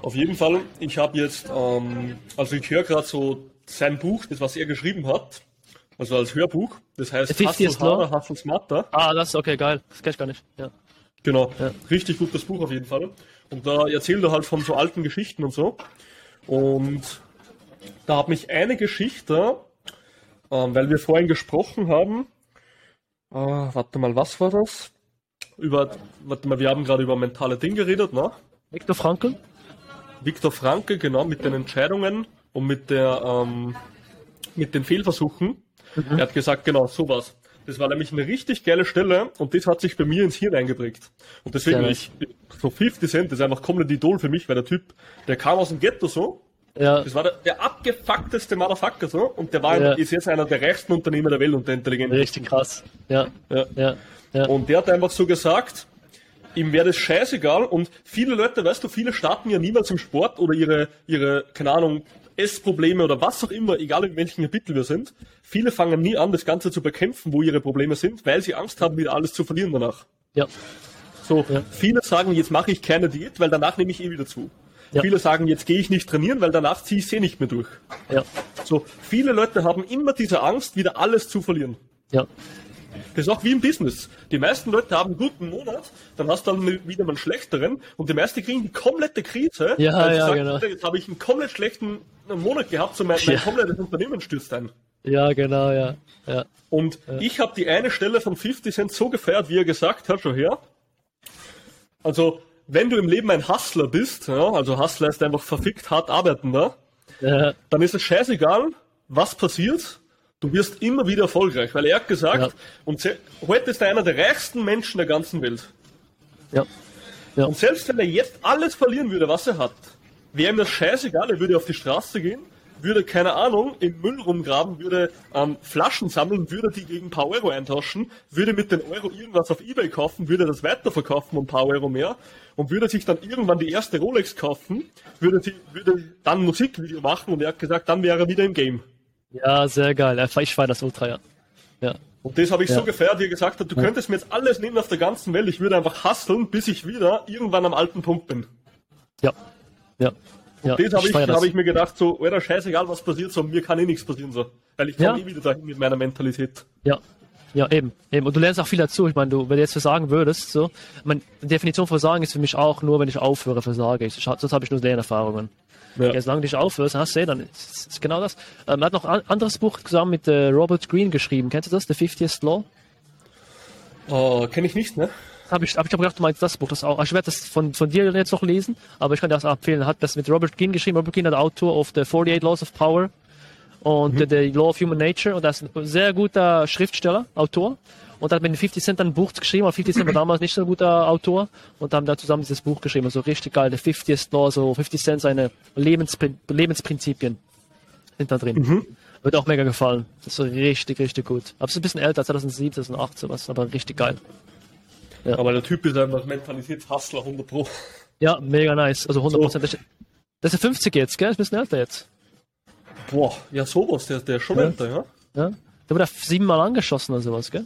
Auf jeden Fall, ich habe jetzt, ähm, also ich höre gerade so sein Buch, das was er geschrieben hat, also als Hörbuch, das heißt Hustle Harder, Hustle Smarter. Ah, das ist okay, geil, das kenn ich gar nicht, ja. Genau, ja. richtig gutes Buch auf jeden Fall. Und da erzählt er halt von so alten Geschichten und so. Und da hat mich eine Geschichte, ähm, weil wir vorhin gesprochen haben, Ah, warte mal, was war das? Über, warte mal, wir haben gerade über mentale Dinge geredet, ne? Viktor Frankl? Viktor Franke, genau, mit den Entscheidungen und mit der, ähm, mit den Fehlversuchen. Er hat gesagt, genau, sowas. Das war nämlich eine richtig geile Stelle und das hat sich bei mir ins Hirn eingeprägt. Und deswegen, ich, so 50 Cent ist einfach komplett Idol für mich, weil der Typ, der kam aus dem Ghetto so, Ja, das war der, der abgefuckteste Motherfucker so und der war, Ja. ist jetzt einer der reichsten Unternehmer der Welt und der intelligenteste. richtig krass. Ja, Ja. ja, ja. Und der hat einfach so gesagt, ihm wäre das scheißegal und viele Leute, weißt du, viele starten ja niemals im Sport oder ihre, ihre, keine Ahnung, Essprobleme oder was auch immer, egal in welchen Kapitel wir sind. Viele fangen nie an, das Ganze zu bekämpfen, wo ihre Probleme sind, weil sie Angst haben, wieder alles zu verlieren danach. ja. So, Ja. viele sagen, jetzt mache ich keine Diät, weil danach nehme ich eh wieder zu. Ja. Viele sagen, jetzt gehe ich nicht trainieren, weil danach ziehe ich es eh nicht mehr durch. ja. So, viele Leute haben immer diese Angst, wieder alles zu verlieren. ja. Das ist auch wie im Business. Die meisten Leute haben einen guten Monat, dann hast du dann wieder mal einen schlechteren und die meisten kriegen die komplette Krise. Ja, ja, sagen, genau. Jetzt habe ich einen komplett schlechten Monat gehabt, so mein, mein Ja. komplettes Unternehmen stürzt ein. Ja, genau, ja. Ja, Und ich habe die eine Stelle von 50 Cent so gefeiert, wie er gesagt hat, schon her. Also, wenn du im Leben ein Hustler bist, ja, also Hustler ist einfach verfickt hart arbeitender, ja, dann ist es scheißegal, was passiert. Du wirst immer wieder erfolgreich, weil er hat gesagt, Ja. und heute ist er einer der reichsten Menschen der ganzen Welt. ja. Und selbst wenn er jetzt alles verlieren würde, was er hat, wäre ihm das scheißegal, er würde auf die Straße gehen, würde, keine Ahnung, im Müll rumgraben, würde ähm, Flaschen sammeln, würde die gegen ein paar Euro eintauschen, würde mit den Euro irgendwas auf Ebay kaufen, würde das weiterverkaufen um ein paar Euro mehr und würde sich dann irgendwann die erste Rolex kaufen, würde, die, würde dann ein Musikvideo machen und er hat gesagt, dann wäre er wieder im Game. Ja, sehr geil. Ja, Ich feiere das ultra, ja. Ja, Und das habe ich Ja. so gefeiert, wie er gesagt hat, du könntest mir jetzt alles nehmen auf der ganzen Welt, ich würde einfach hustlen, bis ich wieder irgendwann am alten Punkt bin. ja. Ja. ja. Das habe ich, feier hab ich mir gedacht, so, Alter, scheißegal, was passiert, so, mir kann eh nichts passieren, so. Weil ich komme Ja. eh wieder dahin mit meiner Mentalität. Ja, ja, eben, eben. Und du lernst auch viel dazu. Ich meine, du, wenn du jetzt versagen würdest, so, ich meine, die Definition von Versagen ist für mich auch nur, wenn ich aufhöre, versage ich. Sonst habe ich nur Lernerfahrungen. Ja. Solange du nicht aufhörst, hast du eh, dann ist ist genau das. Ähm, er hat noch ein anderes Buch zusammen mit äh, Robert Greene geschrieben. Kennst du das? The 50th Law? Oh, kenne ich nicht, ne? Hab ich, hab ich hab gedacht, du meinst das Buch, das auch. Ich werde das von, von dir jetzt noch lesen, aber ich kann dir das empfehlen. Er hat das mit Robert Greene geschrieben. Robert Greene, der Autor of The 48 Laws of Power und The, The Law of Human Nature. Und das ist ein sehr guter Schriftsteller, Autor. Und hat mit den 50 Cent ein Buch geschrieben, aber 50 Cent war damals nicht so ein guter Autor. Und haben da zusammen dieses Buch geschrieben. Also richtig geil, The 50th Law, so 50 Cent seine Lebensprin Lebensprinzipien sind da drin. Wird auch mega gefallen. Das ist so richtig, richtig gut. Aber es ist ein bisschen älter, 2007, 2008 sowas, aber richtig geil. Aber der Typ ist einfach Mentalitätshustler 100 Pro. Ja, mega nice. Also 100%. Das ist- Das ist 50 jetzt, gell? Ist ein bisschen älter jetzt. Boah, ja, sowas, der, der ist schon Ja. älter, ja? Ja? Der wurde siebenmal angeschossen oder sowas, gell?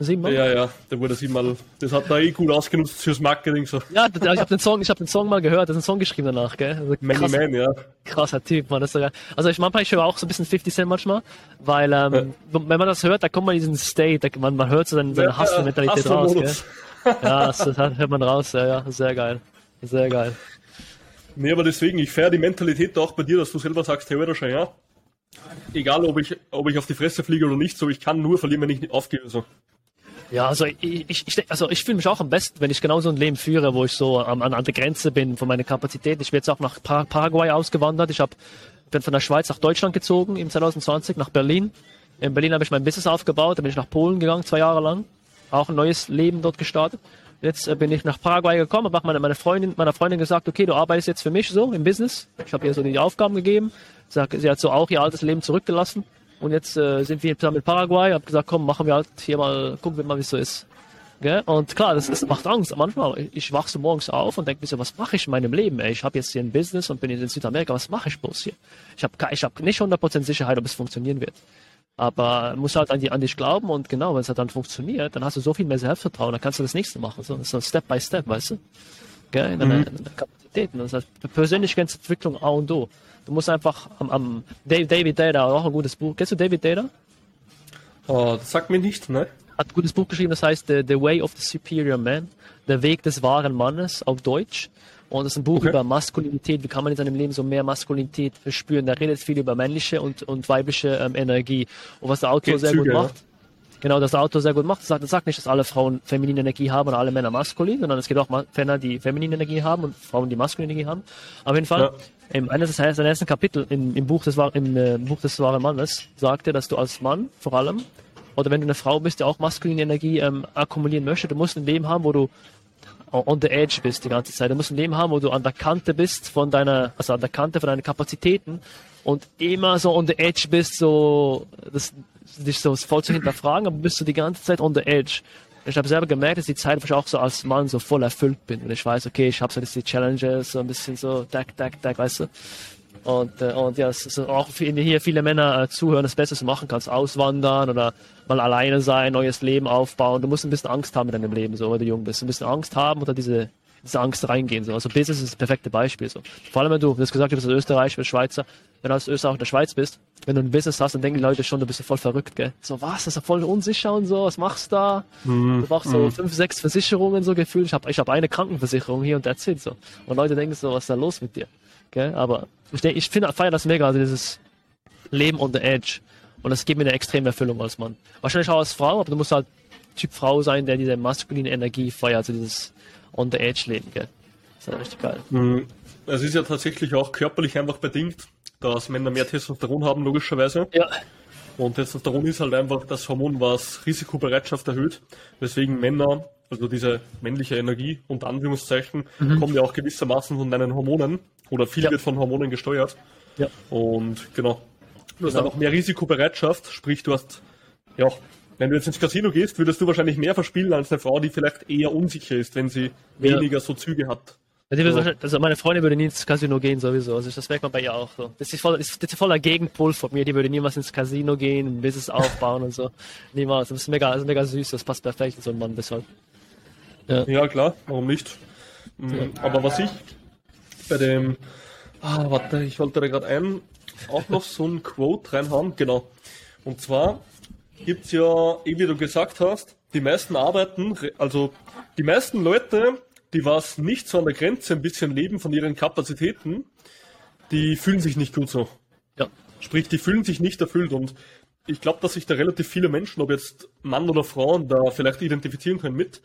Siebenmal? Ja, ja, der wurde siebenmal, das hat er eh gut ausgenutzt fürs Marketing, so. Ja, ich habe den Song, ich habe den Song mal gehört, das ist ein Song geschrieben danach, gell? Also Many krass, Man, ja. krasser Typ, man, das ist so geil. Also ich manchmal ich höre auch so ein bisschen 50 Cent manchmal, weil ähm, wenn man das hört, da kommt man in diesen State, da, man, man hört so seine, seine Ja, Hustle-Mentalität ja, raus, gell? Ja, das, das hört man raus, ja, ja, sehr geil. Sehr geil. Nee, aber deswegen, ich feiere die Mentalität auch bei dir, dass du selber sagst, hey, schon, ja. Egal, ob ich, ob ich auf die Fresse fliege oder nicht, so, ich kann nur verlieren, wenn ich nicht aufgebe, so. Ja, also ich, ich, also ich fühle mich auch am besten, wenn ich genau so ein Leben führe, wo ich so an, an der Grenze bin von meiner Kapazität. Ich bin jetzt auch nach Par Paraguay ausgewandert. Ich hab, bin von der Schweiz nach Deutschland gezogen im 2020, nach Berlin. In Berlin habe ich mein Business aufgebaut, dann bin ich nach Polen gegangen, zwei Jahre lang. Auch ein neues Leben dort gestartet. Jetzt äh, bin ich nach Paraguay gekommen, habe meine, meine Freundin, meiner Freundin gesagt, okay, du arbeitest jetzt für mich so im Business. Ich habe ihr so die Aufgaben gegeben. Sag, sie hat so auch ihr altes Leben zurückgelassen. Und jetzt äh, sind wir zusammen in Paraguay. Hab gesagt, komm, machen wir halt hier mal, gucken wir mal, wie es so ist. Gell? Und klar, das, das macht Angst. Manchmal, ich, wach so morgens auf und denke mir so, was mache ich in meinem Leben? Ey? Ich habe jetzt hier ein Business und bin in Südamerika, was mache ich bloß hier? Ich habe ich hab nicht 100% Sicherheit, ob es funktionieren wird. Aber muss halt an, die, an dich glauben und genau, wenn es halt dann funktioniert, dann hast du so viel mehr Selbstvertrauen, dann kannst du das nächste machen. So, so Step by Step, weißt du? Gell? In deiner, in deiner Kapazitäten. Das heißt, Persönlichkeitsentwicklung A und O. Du musst einfach am, am Dave, David Data, auch ein gutes Buch. Kennst du David Data? Oh, das sagt mir nicht, ne? hat ein gutes Buch geschrieben, das heißt The, The Way of the Superior Man, der Weg des wahren Mannes auf Deutsch. Und das ist ein Buch Okay. über Maskulinität, wie kann man in seinem Leben so mehr Maskulinität verspüren. Da redet viel über männliche und, und weibliche ähm, Energie. Und was der Autor Geht sehr Züge, gut ja. macht, genau das Autor sehr gut macht. Das sagt, sagt nicht, dass alle Frauen feminine Energie haben oder alle Männer maskulin, sondern es gibt auch Männer, die feminine Energie haben und Frauen, die maskuline Energie haben. Auf jeden Fall, ja. im eines des ersten Kapitel im, im Buch des im äh, Buch des wahren Mannes sagt er, dass du als Mann vor allem oder wenn du eine Frau bist, die auch maskuline Energie ähm, akkumulieren möchte, du musst ein Leben haben, wo du on the edge bist die ganze Zeit. Du musst ein Leben haben, wo du an der Kante bist von deiner, also an der Kante von deinen Kapazitäten und immer so on the edge bist, so das, dich so voll zu hinterfragen, aber bist du die ganze Zeit on the edge. Ich habe selber gemerkt, dass die Zeit, wo ich auch so als Mann so voll erfüllt bin. Und ich weiß, okay, ich habe so die Challenges, so ein bisschen so, tack, tack, tack, weißt du. Und, äh, und ja, es ist auch hier viele Männer äh, zuhören, das Beste, was du machen kannst, auswandern oder mal alleine sein, neues Leben aufbauen. Du musst ein bisschen Angst haben in deinem Leben, so, wenn du jung bist. Ein bisschen Angst haben oder diese, diese Angst reingehen. So. Also Business ist das perfekte Beispiel. So. Vor allem, wenn du, du hast gesagt, du bist Österreich, du bist Schweizer, wenn du als Österreich in der Schweiz bist, wenn du ein Business hast, dann denken die Leute schon, du bist voll verrückt, gell? So, was, das ist voll unsicher und so, was machst du da? Mhm. Du brauchst so mhm. fünf, sechs Versicherungen so gefühlt. Ich habe ich hab eine Krankenversicherung hier und erzählt so. Und Leute denken so, was ist da los mit dir? Gell? Aber ich, ich finde, feiere das mega, also dieses Leben on the edge. Und das gibt mir eine extreme Erfüllung als Mann. Wahrscheinlich auch als Frau, aber du musst halt Typ Frau sein, der diese maskuline Energie feiert, also dieses on the edge Leben, gell? Das ist halt richtig geil. Mhm. Es ist ja tatsächlich auch körperlich einfach bedingt, dass Männer mehr Testosteron haben, logischerweise. Ja. Und Testosteron ist halt einfach das Hormon, was Risikobereitschaft erhöht, weswegen Männer, also diese männliche Energie, unter Anführungszeichen, mhm. kommt ja auch gewissermaßen von deinen Hormonen oder viel ja. wird von Hormonen gesteuert. Ja. Und genau, Du hast genau. einfach mehr Risikobereitschaft, sprich du hast, ja, wenn du jetzt ins Casino gehst, würdest du wahrscheinlich mehr verspielen als eine Frau, die vielleicht eher unsicher ist, wenn sie ja. weniger so Züge hat. So. Also meine Freundin würde nie ins Casino gehen sowieso. Also das merkt man bei ihr auch so. Das ist voll, das ist voller Gegenpol von mir. Die würde niemals ins Casino gehen, ein Business aufbauen und so. Niemals. Das ist mega, das ist mega süß. Das passt perfekt in so einen Mann deshalb. Ja. ja, klar. Warum nicht? Mhm. Aber was ich bei dem, ah, warte, ich wollte da gerade ein, auch noch so ein Quote reinhauen. Genau. Und zwar gibt's ja, eh wie du gesagt hast, die meisten arbeiten, also die meisten Leute, die was nicht so an der Grenze ein bisschen leben von ihren Kapazitäten, die fühlen sich nicht gut so. Ja. Sprich, die fühlen sich nicht erfüllt und ich glaube, dass sich da relativ viele Menschen, ob jetzt Mann oder Frauen, da vielleicht identifizieren können mit.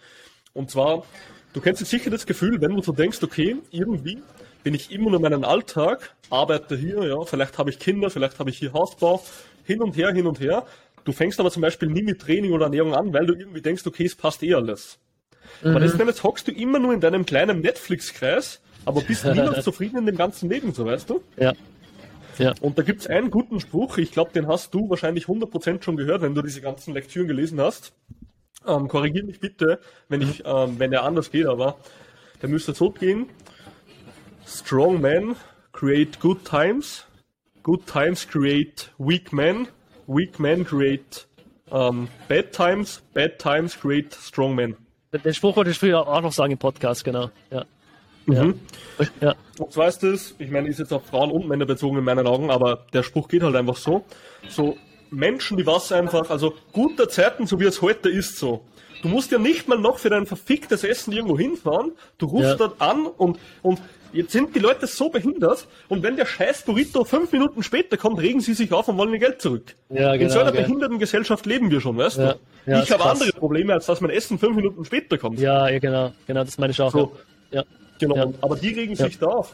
Und zwar, du kennst jetzt sicher das Gefühl, wenn du so denkst, okay, irgendwie bin ich immer nur meinen Alltag, arbeite hier, ja, vielleicht habe ich Kinder, vielleicht habe ich hier Hausbau, hin und her, hin und her. Du fängst aber zum Beispiel nie mit Training oder Ernährung an, weil du irgendwie denkst, okay, es passt eh alles. Mhm. Aber das jetzt hockst du immer nur in deinem kleinen Netflix-Kreis, aber bist niemals zufrieden in dem ganzen Leben, so weißt du? Ja. Ja. Und da gibt's einen guten Spruch, ich glaube, den hast du wahrscheinlich 100% schon gehört, wenn du diese ganzen Lektüren gelesen hast. Ähm, Korrigiere mich bitte, wenn ich, ähm, wenn er anders geht, aber der müsste so gehen. Strong men create good times. Good times create weak men. Weak men create um, bad times. Bad times create strong men. Den Spruch wollte ich früher auch noch sagen im Podcast, genau. Ja. Mhm. Ja. Und zwar ist das, ich meine, ist jetzt auf Frauen und Männer bezogen in meinen Augen, aber der Spruch geht halt einfach so. So Menschen, die was einfach, also gute Zeiten, so wie es heute ist, so. Du musst ja nicht mal noch für dein verficktes Essen irgendwo hinfahren. Du rufst ja. dort an und, und Jetzt sind die Leute so behindert und wenn der scheiß Burrito fünf Minuten später kommt, regen sie sich auf und wollen ihr Geld zurück. Ja, genau, In so einer gell. behinderten Gesellschaft leben wir schon, weißt ja, du? Ja, ich habe andere Probleme, als dass mein Essen fünf Minuten später kommt. Ja, ja genau, genau, das meine ich auch. So. Ja. Genau, aber die regen sich da auf.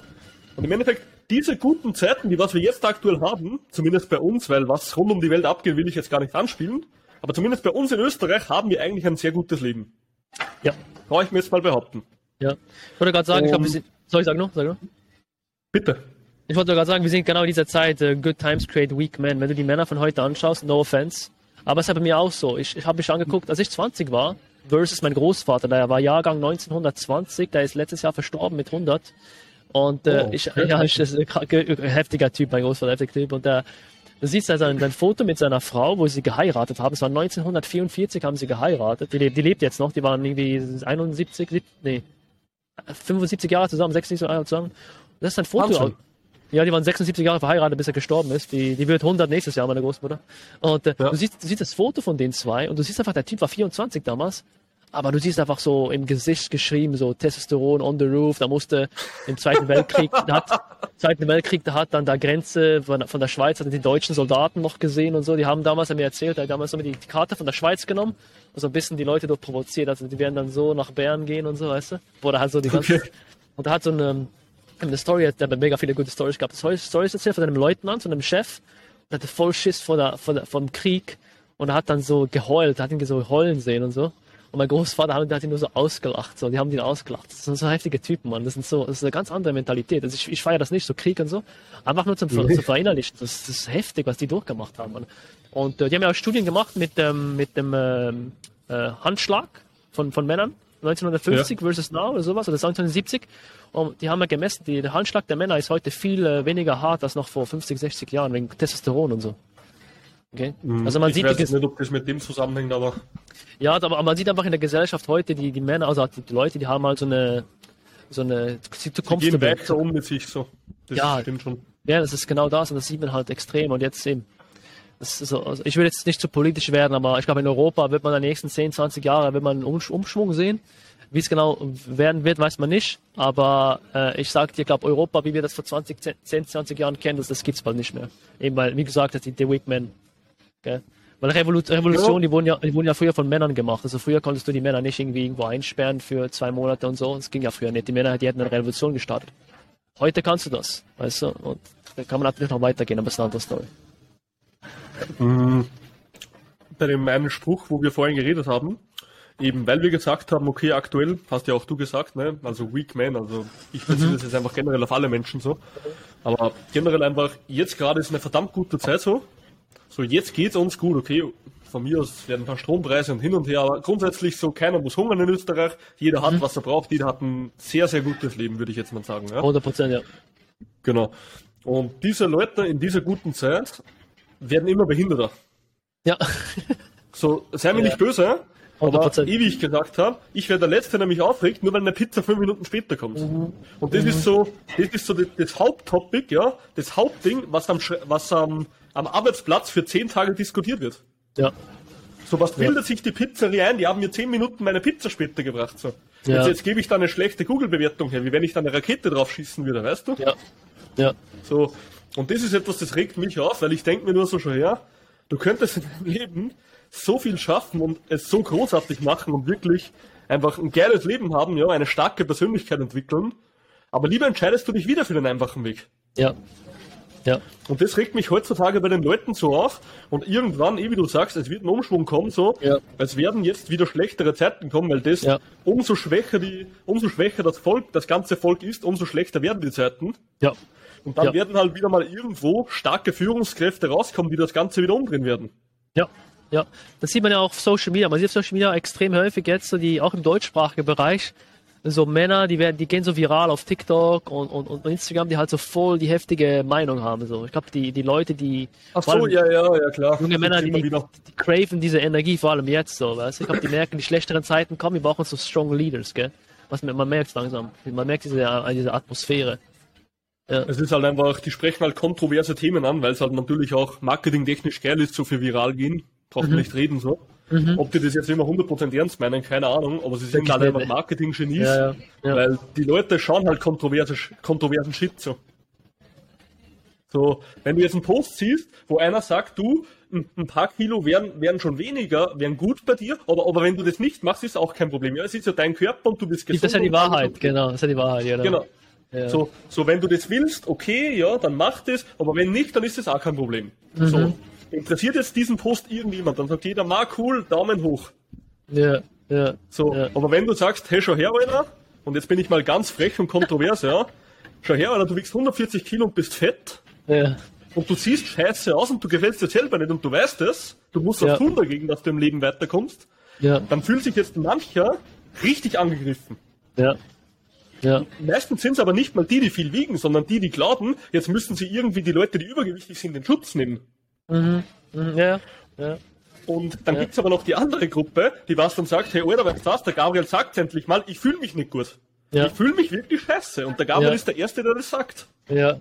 Und im Endeffekt, diese guten Zeiten, die was wir jetzt aktuell haben, zumindest bei uns, weil was rund um die Welt abgeht, will ich jetzt gar nicht anspielen, aber zumindest bei uns in Österreich haben wir eigentlich ein sehr gutes Leben. Ja. Brauche ich mir jetzt mal behaupten. Ja. Ich wollte gerade sagen, um, ich glaube, wir sind, soll ich sagen noch? Sag noch? Bitte. Ich wollte gerade sagen, wir sind genau in dieser Zeit, uh, Good Times Create Weak Men. Wenn du die Männer von heute anschaust, no offense. Aber es ist bei mir auch so. Ich, ich habe mich angeguckt, als ich 20 war, versus mein Großvater, der war Jahrgang 1920, der ist letztes Jahr verstorben mit 100. Und äh, oh, ich, ja, ich ist ein heftiger Typ, mein Großvater, heftiger Typ. Und äh, du siehst also ein, ein Foto mit seiner Frau, wo sie geheiratet haben. Es war 1944, haben sie geheiratet. Die, die lebt jetzt noch, die waren irgendwie 71, 70, nee, 75 Jahre zusammen, 76 Jahre zusammen. Das ist ein Foto. Wahnsinn. Ja, die waren 76 Jahre verheiratet, bis er gestorben ist. Die, die wird 100 nächstes Jahr, meine Großmutter. Und äh, ja. du, siehst, du siehst das Foto von den zwei und du siehst einfach, der Typ war 24 damals. Aber du siehst einfach so im Gesicht geschrieben, so Testosteron on the roof. Da musste im Zweiten Weltkrieg, da hat, Zweiten Weltkrieg, da hat dann da Grenze von, von der Schweiz, hat die deutschen Soldaten noch gesehen und so. Die haben damals, er mir erzählt, er hat damals so die Karte von der Schweiz genommen und so ein bisschen die Leute dort provoziert. Also die werden dann so nach Bern gehen und so, weißt du? Wo da halt so die ganze, Okay. und da hat so eine, eine Story, der hat mega viele gute Stories gehabt. Stories erzählt von einem Leutnant, so einem Chef, der hatte voll Schiss vor der, vor der, vom Krieg und er hat dann so geheult, hat ihn so heulen sehen und so. Und mein Großvater hat, hat ihn nur so ausgelacht, so, die haben ihn ausgelacht. Das sind so heftige Typen, Mann. Das sind so, das ist eine ganz andere Mentalität. Also ich, ich feiere das nicht, so Krieg und so. Einfach nur zum, Nee. zu verinnerlichen. Das, das ist heftig, was die durchgemacht haben, Mann. Und äh, die haben ja auch Studien gemacht mit, ähm, mit dem ähm, äh, Handschlag von, von Männern. 1950 versus now oder sowas, oder 1970. Und die haben ja gemessen, die, der Handschlag der Männer ist heute viel äh, weniger hart als noch vor 50, 60 Jahren, wegen Testosteron und so. Okay? Also man ich sieht weiß die, nicht, ob das mit dem zusammenhängt, aber ja, aber man sieht einfach in der Gesellschaft heute, die, die Männer, also die, die Leute, die haben halt so eine, so eine, sie zu die gehen weiter um mit sich so. Das Ja. stimmt schon. Ja, das ist genau das und das sieht man halt extrem und jetzt eben. Das ist so, also ich will jetzt nicht zu politisch werden, aber ich glaube in Europa wird man in den nächsten 10, 20 Jahren wird man einen Umsch- Umschwung sehen. Wie es genau werden wird, weiß man nicht. Aber äh, ich sag dir, ich glaube Europa, wie wir das vor 20, 10, 20 Jahren kennen, das, das gibt's bald nicht mehr. Eben weil, wie gesagt, das sind die Weak Men. Gell? Weil Revolu Revolution, die, wurden ja, die wurden ja früher von Männern gemacht. Also früher konntest du die Männer nicht irgendwie irgendwo einsperren für zwei Monate und so. Das ging ja früher nicht. Die Männer, die hätten eine Revolution gestartet. Heute kannst du das, weißt du? Und da kann man natürlich noch weitergehen, aber das ist eine andere Story. Bei dem einen Spruch, wo wir vorhin geredet haben, eben weil wir gesagt haben, okay, aktuell, hast ja auch du gesagt, ne, also Weak Man, also ich beziehe das jetzt einfach generell auf alle Menschen so, aber generell einfach, jetzt gerade ist eine verdammt gute Zeit so, so jetzt geht's uns gut, okay, von mir aus werden ein paar Strompreise und hin und her, aber grundsätzlich so, keiner muss hungern in Österreich, jeder hat, was er braucht, jeder hat ein sehr, sehr gutes Leben, würde ich jetzt mal sagen, ja. 100 Prozent, ja. Genau. Und diese Leute in dieser guten Zeit werden immer behinderter. Ja, So, sei mir Ja. nicht böse, aber 100%. ewig gesagt habe, ich wäre der Letzte, der mich aufregt, nur weil eine Pizza fünf Minuten später kommt. Mhm. Und das ist so, das ist so das, das Haupttopic, ja, das Hauptding, was am, was am, am Arbeitsplatz für zehn Tage diskutiert wird. ja, So, was bildet sich die Pizzeria ein? Die haben mir zehn Minuten meine Pizza später gebracht, so. Ja. Jetzt, jetzt gebe ich da eine schlechte Google-Bewertung her, wie wenn ich da eine Rakete drauf schießen würde, weißt du? ja, ja, So, und das ist etwas, das regt mich auf, weil ich denke mir nur so schon her, du könntest in deinem Leben so viel schaffen und es so großartig machen und wirklich einfach ein geiles Leben haben, ja, eine starke Persönlichkeit entwickeln, aber lieber entscheidest du dich wieder für den einfachen Weg. ja, ja, Und das regt mich heutzutage bei den Leuten so auf und irgendwann, eh wie du sagst, es wird ein Umschwung kommen, so, Ja. es werden jetzt wieder schlechtere Zeiten kommen, weil das, Ja. umso schwächer die, umso schwächer das Volk, das ganze Volk ist, umso schlechter werden die Zeiten. ja, Und dann Ja. werden halt wieder mal irgendwo starke Führungskräfte rauskommen, die das Ganze wieder umdrehen werden. ja, ja. Das sieht man ja auch auf Social Media. Man sieht auf Social Media extrem häufig jetzt, so die auch im deutschsprachigen Bereich, so Männer, die werden, die gehen so viral auf TikTok und, und, und Instagram, die halt so voll die heftige Meinung haben. So, ich glaube, die, die Leute, die Ach allem ja, ja, ja, klar. junge Männer, die, die, die craven diese Energie, vor allem jetzt so, weißt du? Ich glaube, die merken, die schlechteren Zeiten kommen, wir brauchen so strong Leaders, gell? Was man, man merkt langsam. Man merkt diese, diese Atmosphäre. Es ist halt einfach, die sprechen halt kontroverse Themen an, weil es halt natürlich auch marketingtechnisch geil ist, so für viral gehen. Braucht Mhm. nicht reden, so. Ob die das jetzt immer 100% ernst meinen, keine Ahnung, aber sie sind Wirklich einfach ne? Marketing-Genies, Ja, ja, ja. weil die Leute schauen halt kontroverse, kontroversen Shit, so. So, wenn du jetzt einen Post siehst, wo einer sagt, du, ein paar Kilo wären, wären schon weniger, wären gut bei dir, aber, aber wenn du das nicht machst, ist auch kein Problem. Ja, es ist ja dein Körper und du bist gesund. Das ist ja die Wahrheit, genau. Das ist ja die Wahrheit, genau. Genau. Ja. So, so, wenn du das willst, okay, ja, dann mach das, aber wenn nicht, dann ist das auch kein Problem. Mhm. So, interessiert jetzt diesen Post irgendjemand, dann sagt jeder, ma cool, Daumen hoch. Ja, ja. So, Ja. aber wenn du sagst, hey, schau her, Alter, und jetzt bin ich mal ganz frech und kontrovers, ja, schau her, Alter, du wiegst 140 Kilo und bist fett, ja. und du siehst scheiße aus und du gefällst dir selber nicht und du weißt es, du musst Ja. was tun dagegen, dass du im Leben weiterkommst, Ja, dann fühlt sich jetzt mancher richtig angegriffen. ja. Ja, Meistens sind es aber nicht mal die, die viel wiegen, sondern die, die glauben, jetzt müssen sie irgendwie die Leute, die übergewichtig sind, in Schutz nehmen. Mhm. ja, ja. Und dann Ja. gibt's aber noch die andere Gruppe, die was dann sagt, hey, Alter, was, der Gabriel sagt endlich mal, ich fühle mich nicht gut. Ja. Ich fühle mich wirklich scheiße. Und der Gabriel Ja. ist der Erste, der das sagt. Ja,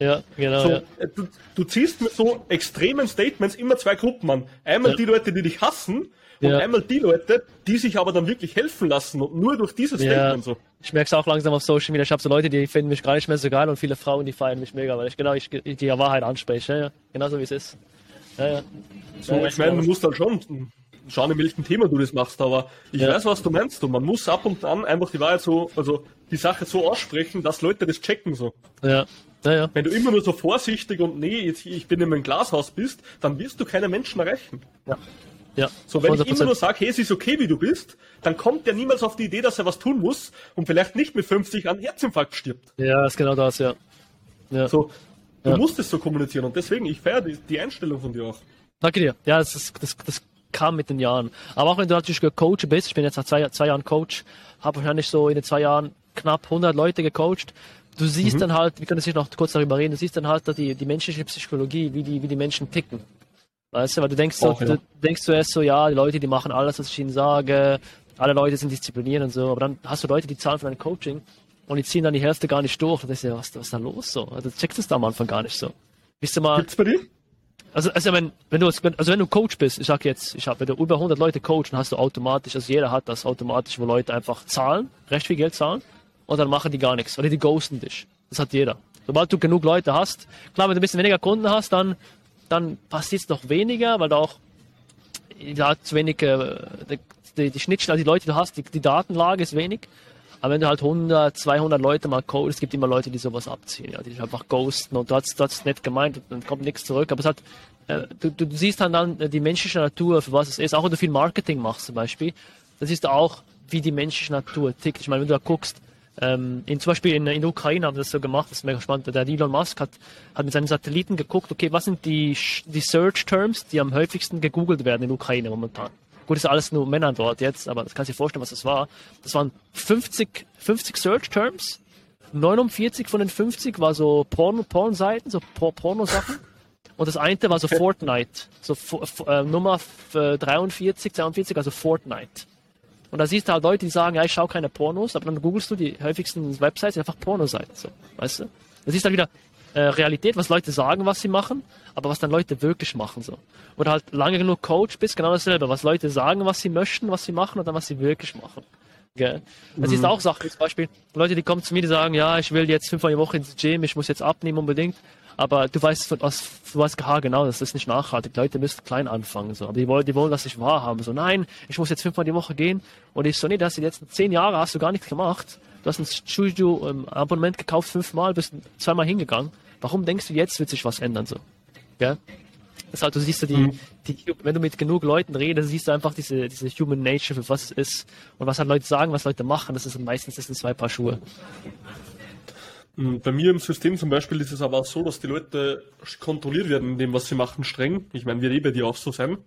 Ja, genau. So, ja. äh, du, du ziehst mit so extremen Statements immer zwei Gruppen an. Einmal die Leute, die dich hassen, und Ja. einmal die Leute, die sich aber dann wirklich helfen lassen und nur durch dieses Ja. Statement so. Ich merke es auch langsam auf Social Media. Ich habe so Leute, die finden mich gar nicht mehr so geil und viele Frauen, die feiern mich mega, weil ich genau ich, die Wahrheit anspreche. Ja, ja. Genauso wie es ist. Ja, ja. So, ich meine, du musst halt schon schauen, in welchem Thema du das machst, aber ich weiß, was du meinst. Und man muss ab und an einfach die Wahrheit so, also die Sache so aussprechen, dass Leute das checken so. Ja, ja, ja. Wenn du immer nur so vorsichtig und nee, jetzt, ich bin in meinem Glashaus bist, dann wirst du keine Menschen erreichen. ja. Ja. So, wenn ich 100%. immer nur sage, hey, es ist okay, wie du bist, dann kommt der niemals auf die Idee, dass er was tun muss und vielleicht nicht mit 50 an Herzinfarkt stirbt. Ja, ist genau das, ja. ja. So, du Ja. musst es so kommunizieren und deswegen, ich feiere die, die Einstellung von dir auch. Danke dir. Ja, das, ist, das, das kam mit den Jahren. Aber auch wenn du natürlich Coach bist, ich bin jetzt seit zwei, zwei Jahren Coach, habe wahrscheinlich so in den zwei Jahren knapp 100 Leute gecoacht. Du siehst dann halt, wir können jetzt noch kurz darüber reden, du siehst dann halt die, die menschliche Psychologie, wie die, wie die Menschen ticken. Weißt du, weil du denkst, so, ja. du denkst zuerst so, ja, die Leute, die machen alles, was ich ihnen sage, alle Leute sind diszipliniert und so, aber dann hast du Leute, die zahlen für dein Coaching und die ziehen dann die Hälfte gar nicht durch. Und denkst du, was, was ist da los so? Also, du checkst es da am Anfang gar nicht so. Wisst ihr mal, Gibt's bei dir? also, also wenn, wenn du also wenn du Coach bist, ich sag jetzt, ich habe, wenn du über 100 Leute coachen, hast du automatisch, also jeder hat das automatisch, wo Leute einfach zahlen, recht viel Geld zahlen, und dann machen die gar nichts, oder die ghosten dich. Das hat jeder. Sobald du genug Leute hast, klar, wenn du ein bisschen weniger Kunden hast, dann, dann passiert es noch weniger, weil du auch da zu wenig, äh, die, die, Schnittstelle, die Leute, die du hast, die, die Datenlage ist wenig. Aber wenn du halt 100, 200 Leute mal coachst, es gibt immer Leute, die sowas abziehen, ja, die dich einfach ghosten und du hast, du hast es nicht gemeint und dann kommt nichts zurück. Aber es hat, äh, du, du siehst dann, dann äh, die menschliche Natur, für was es ist. Auch wenn du viel Marketing machst zum Beispiel, dann siehst du auch, wie die menschliche Natur tickt. Ich meine, wenn du da guckst, ähm, in, zum Beispiel in, in der Ukraine haben sie das so gemacht, das ist mega spannend. Der Elon Musk hat, hat mit seinen Satelliten geguckt, okay, was sind die, die Search Terms, die am häufigsten gegoogelt werden in der Ukraine momentan. Gut, ist alles nur Männer dort jetzt, aber das kannst du dir vorstellen, was das war. Das waren 50, 50 Search Terms. 49 von den 50 war so Porn, Pornseiten, so Por Pornosachen. Und das eine war so Fortnite. So äh, Nummer f- äh, 43, 42, also Fortnite. Und da siehst du halt Leute, die sagen, ja, ich schaue keine Pornos, aber dann googelst du die häufigsten Websites einfach Pornoseiten. So, weißt du? Da siehst du dann wieder äh, Realität, was Leute sagen, was sie machen, aber was dann Leute wirklich machen. so. Oder halt lange genug Coach bist, genau dasselbe. Was Leute sagen, was sie möchten, was sie machen und dann was sie wirklich machen. Gell? Das Mhm. ist auch Sachen, zum Beispiel Leute, die kommen zu mir, die sagen, ja, ich will jetzt fünfmal die Woche ins Gym, ich muss jetzt abnehmen unbedingt. Aber du weißt von aus, du weißt ja genau, das ist nicht nachhaltig. Leute müssen klein anfangen, so. Aber die wollen, die wollen das nicht wahrhaben. So, nein, ich muss jetzt fünfmal die Woche gehen. Und ich so, nee, das du die letzten zehn Jahre hast du gar nichts gemacht. Du hast ein Studio-Abonnement gekauft fünfmal, bist zweimal hingegangen. Warum denkst du, jetzt wird sich was ändern, so? Ist halt, du siehst ja die, die, wenn du mit genug Leuten redest, siehst du einfach diese, diese Human Nature, für was es ist. Und was halt Leute sagen, was Leute machen, das ist meistens das sind zwei Paar Schuhe. Mm, Bei mir im System zum Beispiel ist es aber auch so, dass die Leute kontrolliert werden in dem, was sie machen, streng. Ich meine, wird eh bei dir auch so sein.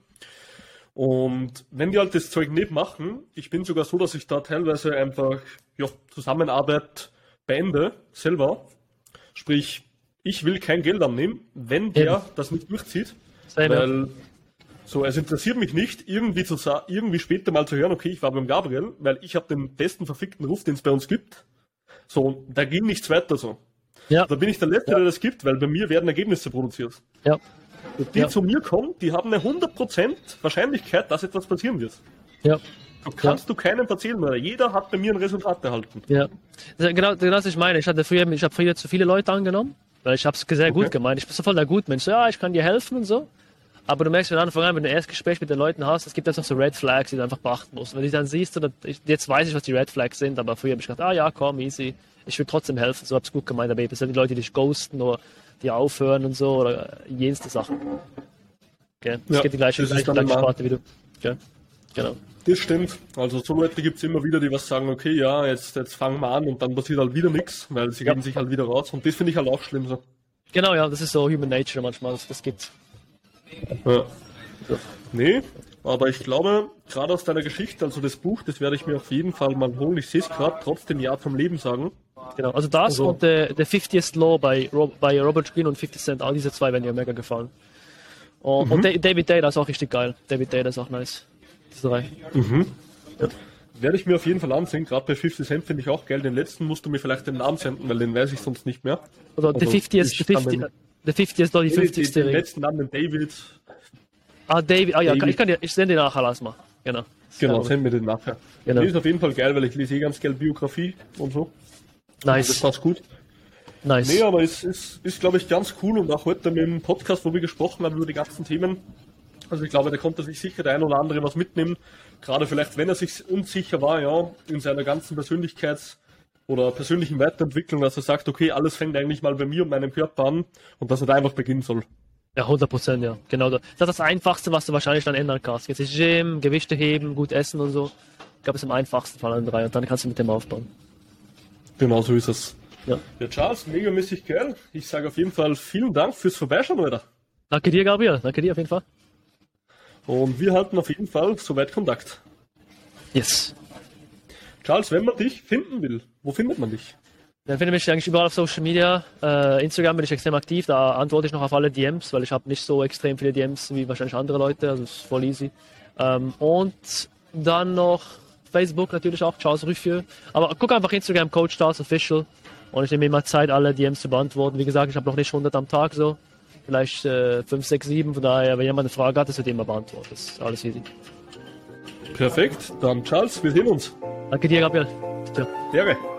Und wenn die halt das Zeug nicht machen, ich bin sogar so, dass ich da teilweise einfach ja, Zusammenarbeit beende, selber. Sprich, ich will kein Geld annehmen, wenn der Eben. das nicht durchzieht. Ja. weil so, es interessiert mich nicht, irgendwie zu irgendwie später mal zu hören, okay, ich war beim Gabriel, weil ich habe den besten verfickten Ruf, den es bei uns gibt. So, da ging nichts weiter so. Ja, Da bin ich der Letzte, der das gibt, weil bei mir werden Ergebnisse produziert. ja, Und die Ja. zu mir kommen, die haben eine 100% Wahrscheinlichkeit, dass etwas passieren wird. ja. Du kannst du keinem erzählen, weil jeder hat bei mir ein Resultat erhalten. Ja, genau, genau das ich meine. Ich hatte früher, ich habe früher zu viele Leute angenommen, weil ich habe es sehr gut Okay. gemeint. Ich bin so voll der Gutmensch. So, ja, ich kann dir helfen und so. Aber du merkst von Anfang an, wenn du ein Erstgespräch mit den Leuten hast, es gibt noch so Red Flags, die du einfach beachten musst. Wenn du dann siehst, oder ich, jetzt weiß ich, was die Red Flags sind, aber früher habe ich gedacht, ah ja, komm, easy. Ich will trotzdem helfen, so hab's gut gemeint, aber das sind die Leute, die dich ghosten oder die aufhören und so, oder jenste Sachen. Okay? Das Ja, geht die gleiche, das gleiche, gleiche Sparte wie du. Okay? Genau. Das stimmt. Also so Leute gibt es immer wieder, die was sagen, okay, ja, jetzt, jetzt fangen wir an und dann passiert halt wieder nichts, weil sie Ja. geben sich halt wieder raus. Und das finde ich halt auch schlimm so. Genau, ja, das ist so Human Nature manchmal, das, das gibt's. Ja. Nee, aber ich glaube, gerade aus deiner Geschichte, also das Buch, das werde ich mir auf jeden Fall mal holen. Ich sehe es gerade, trotzdem Ja zum Leben sagen. Genau, also das Also- und der, der 50th Law bei, bei Robert Greene und 50 Cent, all diese zwei werden mir mega gefallen. Und, und Da- David Day, das ist auch richtig geil. David Day, das ist auch nice. Diese drei. Werde ich mir auf jeden Fall ansehen. Gerade bei 50 Cent finde ich auch geil. Den letzten musst du mir vielleicht den Namen senden, weil den weiß ich sonst nicht mehr. Also, 50 ist, ich der kann 50, den- der 50 ist doch die Den, 50. den Ring. letzten Namen, den David. Ah, David, ah ja, David. ich kann dir, ich sende dir nachher alles mal. Genau. Genau, send mir den nachher. Genau. Der ist auf jeden Fall geil, weil ich lese eh ganz geil Biografie und so. Das Nice, passt gut. nice. Nee, aber es ist, ist glaube ich, ganz cool und auch heute mit dem Podcast, wo wir gesprochen haben über die ganzen Themen. Also ich glaube, da konnte sich sicher der ein oder andere was mitnehmen. Gerade vielleicht, wenn er sich unsicher war, ja, in seiner ganzen Persönlichkeits- oder persönlichen Weiterentwicklung, dass er sagt, okay, alles fängt eigentlich mal bei mir und meinem Körper an und dass er da einfach beginnen soll. Ja, 100 Prozent, ja. Genau. Das ist das Einfachste, was du wahrscheinlich dann ändern kannst. Jetzt ist Gym, Gewichte heben, gut essen und so. Ich glaube, es ist am einfachsten von allen drei und dann kannst du mit dem aufbauen. Genau so ist es. Ja. Ja, Charles, megamäßig geil. Ich sage auf jeden Fall vielen Dank fürs Vorbeischauen, Alter. Danke dir, Gabriel. Danke dir auf jeden Fall. Und wir halten auf jeden Fall soweit Kontakt. Yes. Charles, wenn man dich finden will, wo findet man dich? Dann finde ich mich eigentlich überall auf Social Media. Äh, Instagram bin ich extrem aktiv, da antworte ich noch auf alle DMs, weil ich habe nicht so extrem viele DMs wie wahrscheinlich andere Leute, also ist voll easy. Ähm, und dann noch Facebook natürlich auch, Charles Ruffieux. Aber guck einfach Instagram, Coach Charles Official. Und ich nehme mir immer Zeit, alle DMs zu beantworten. Wie gesagt, ich habe noch nicht 100 am Tag so. Vielleicht äh, 5, 6, 7. Von daher, wenn jemand eine Frage hat, das wird immer beantwortet. Das ist alles easy. Perfekt, dann Charles, wir sehen uns. Danke dir, Gabriel. Ciao. Ehre.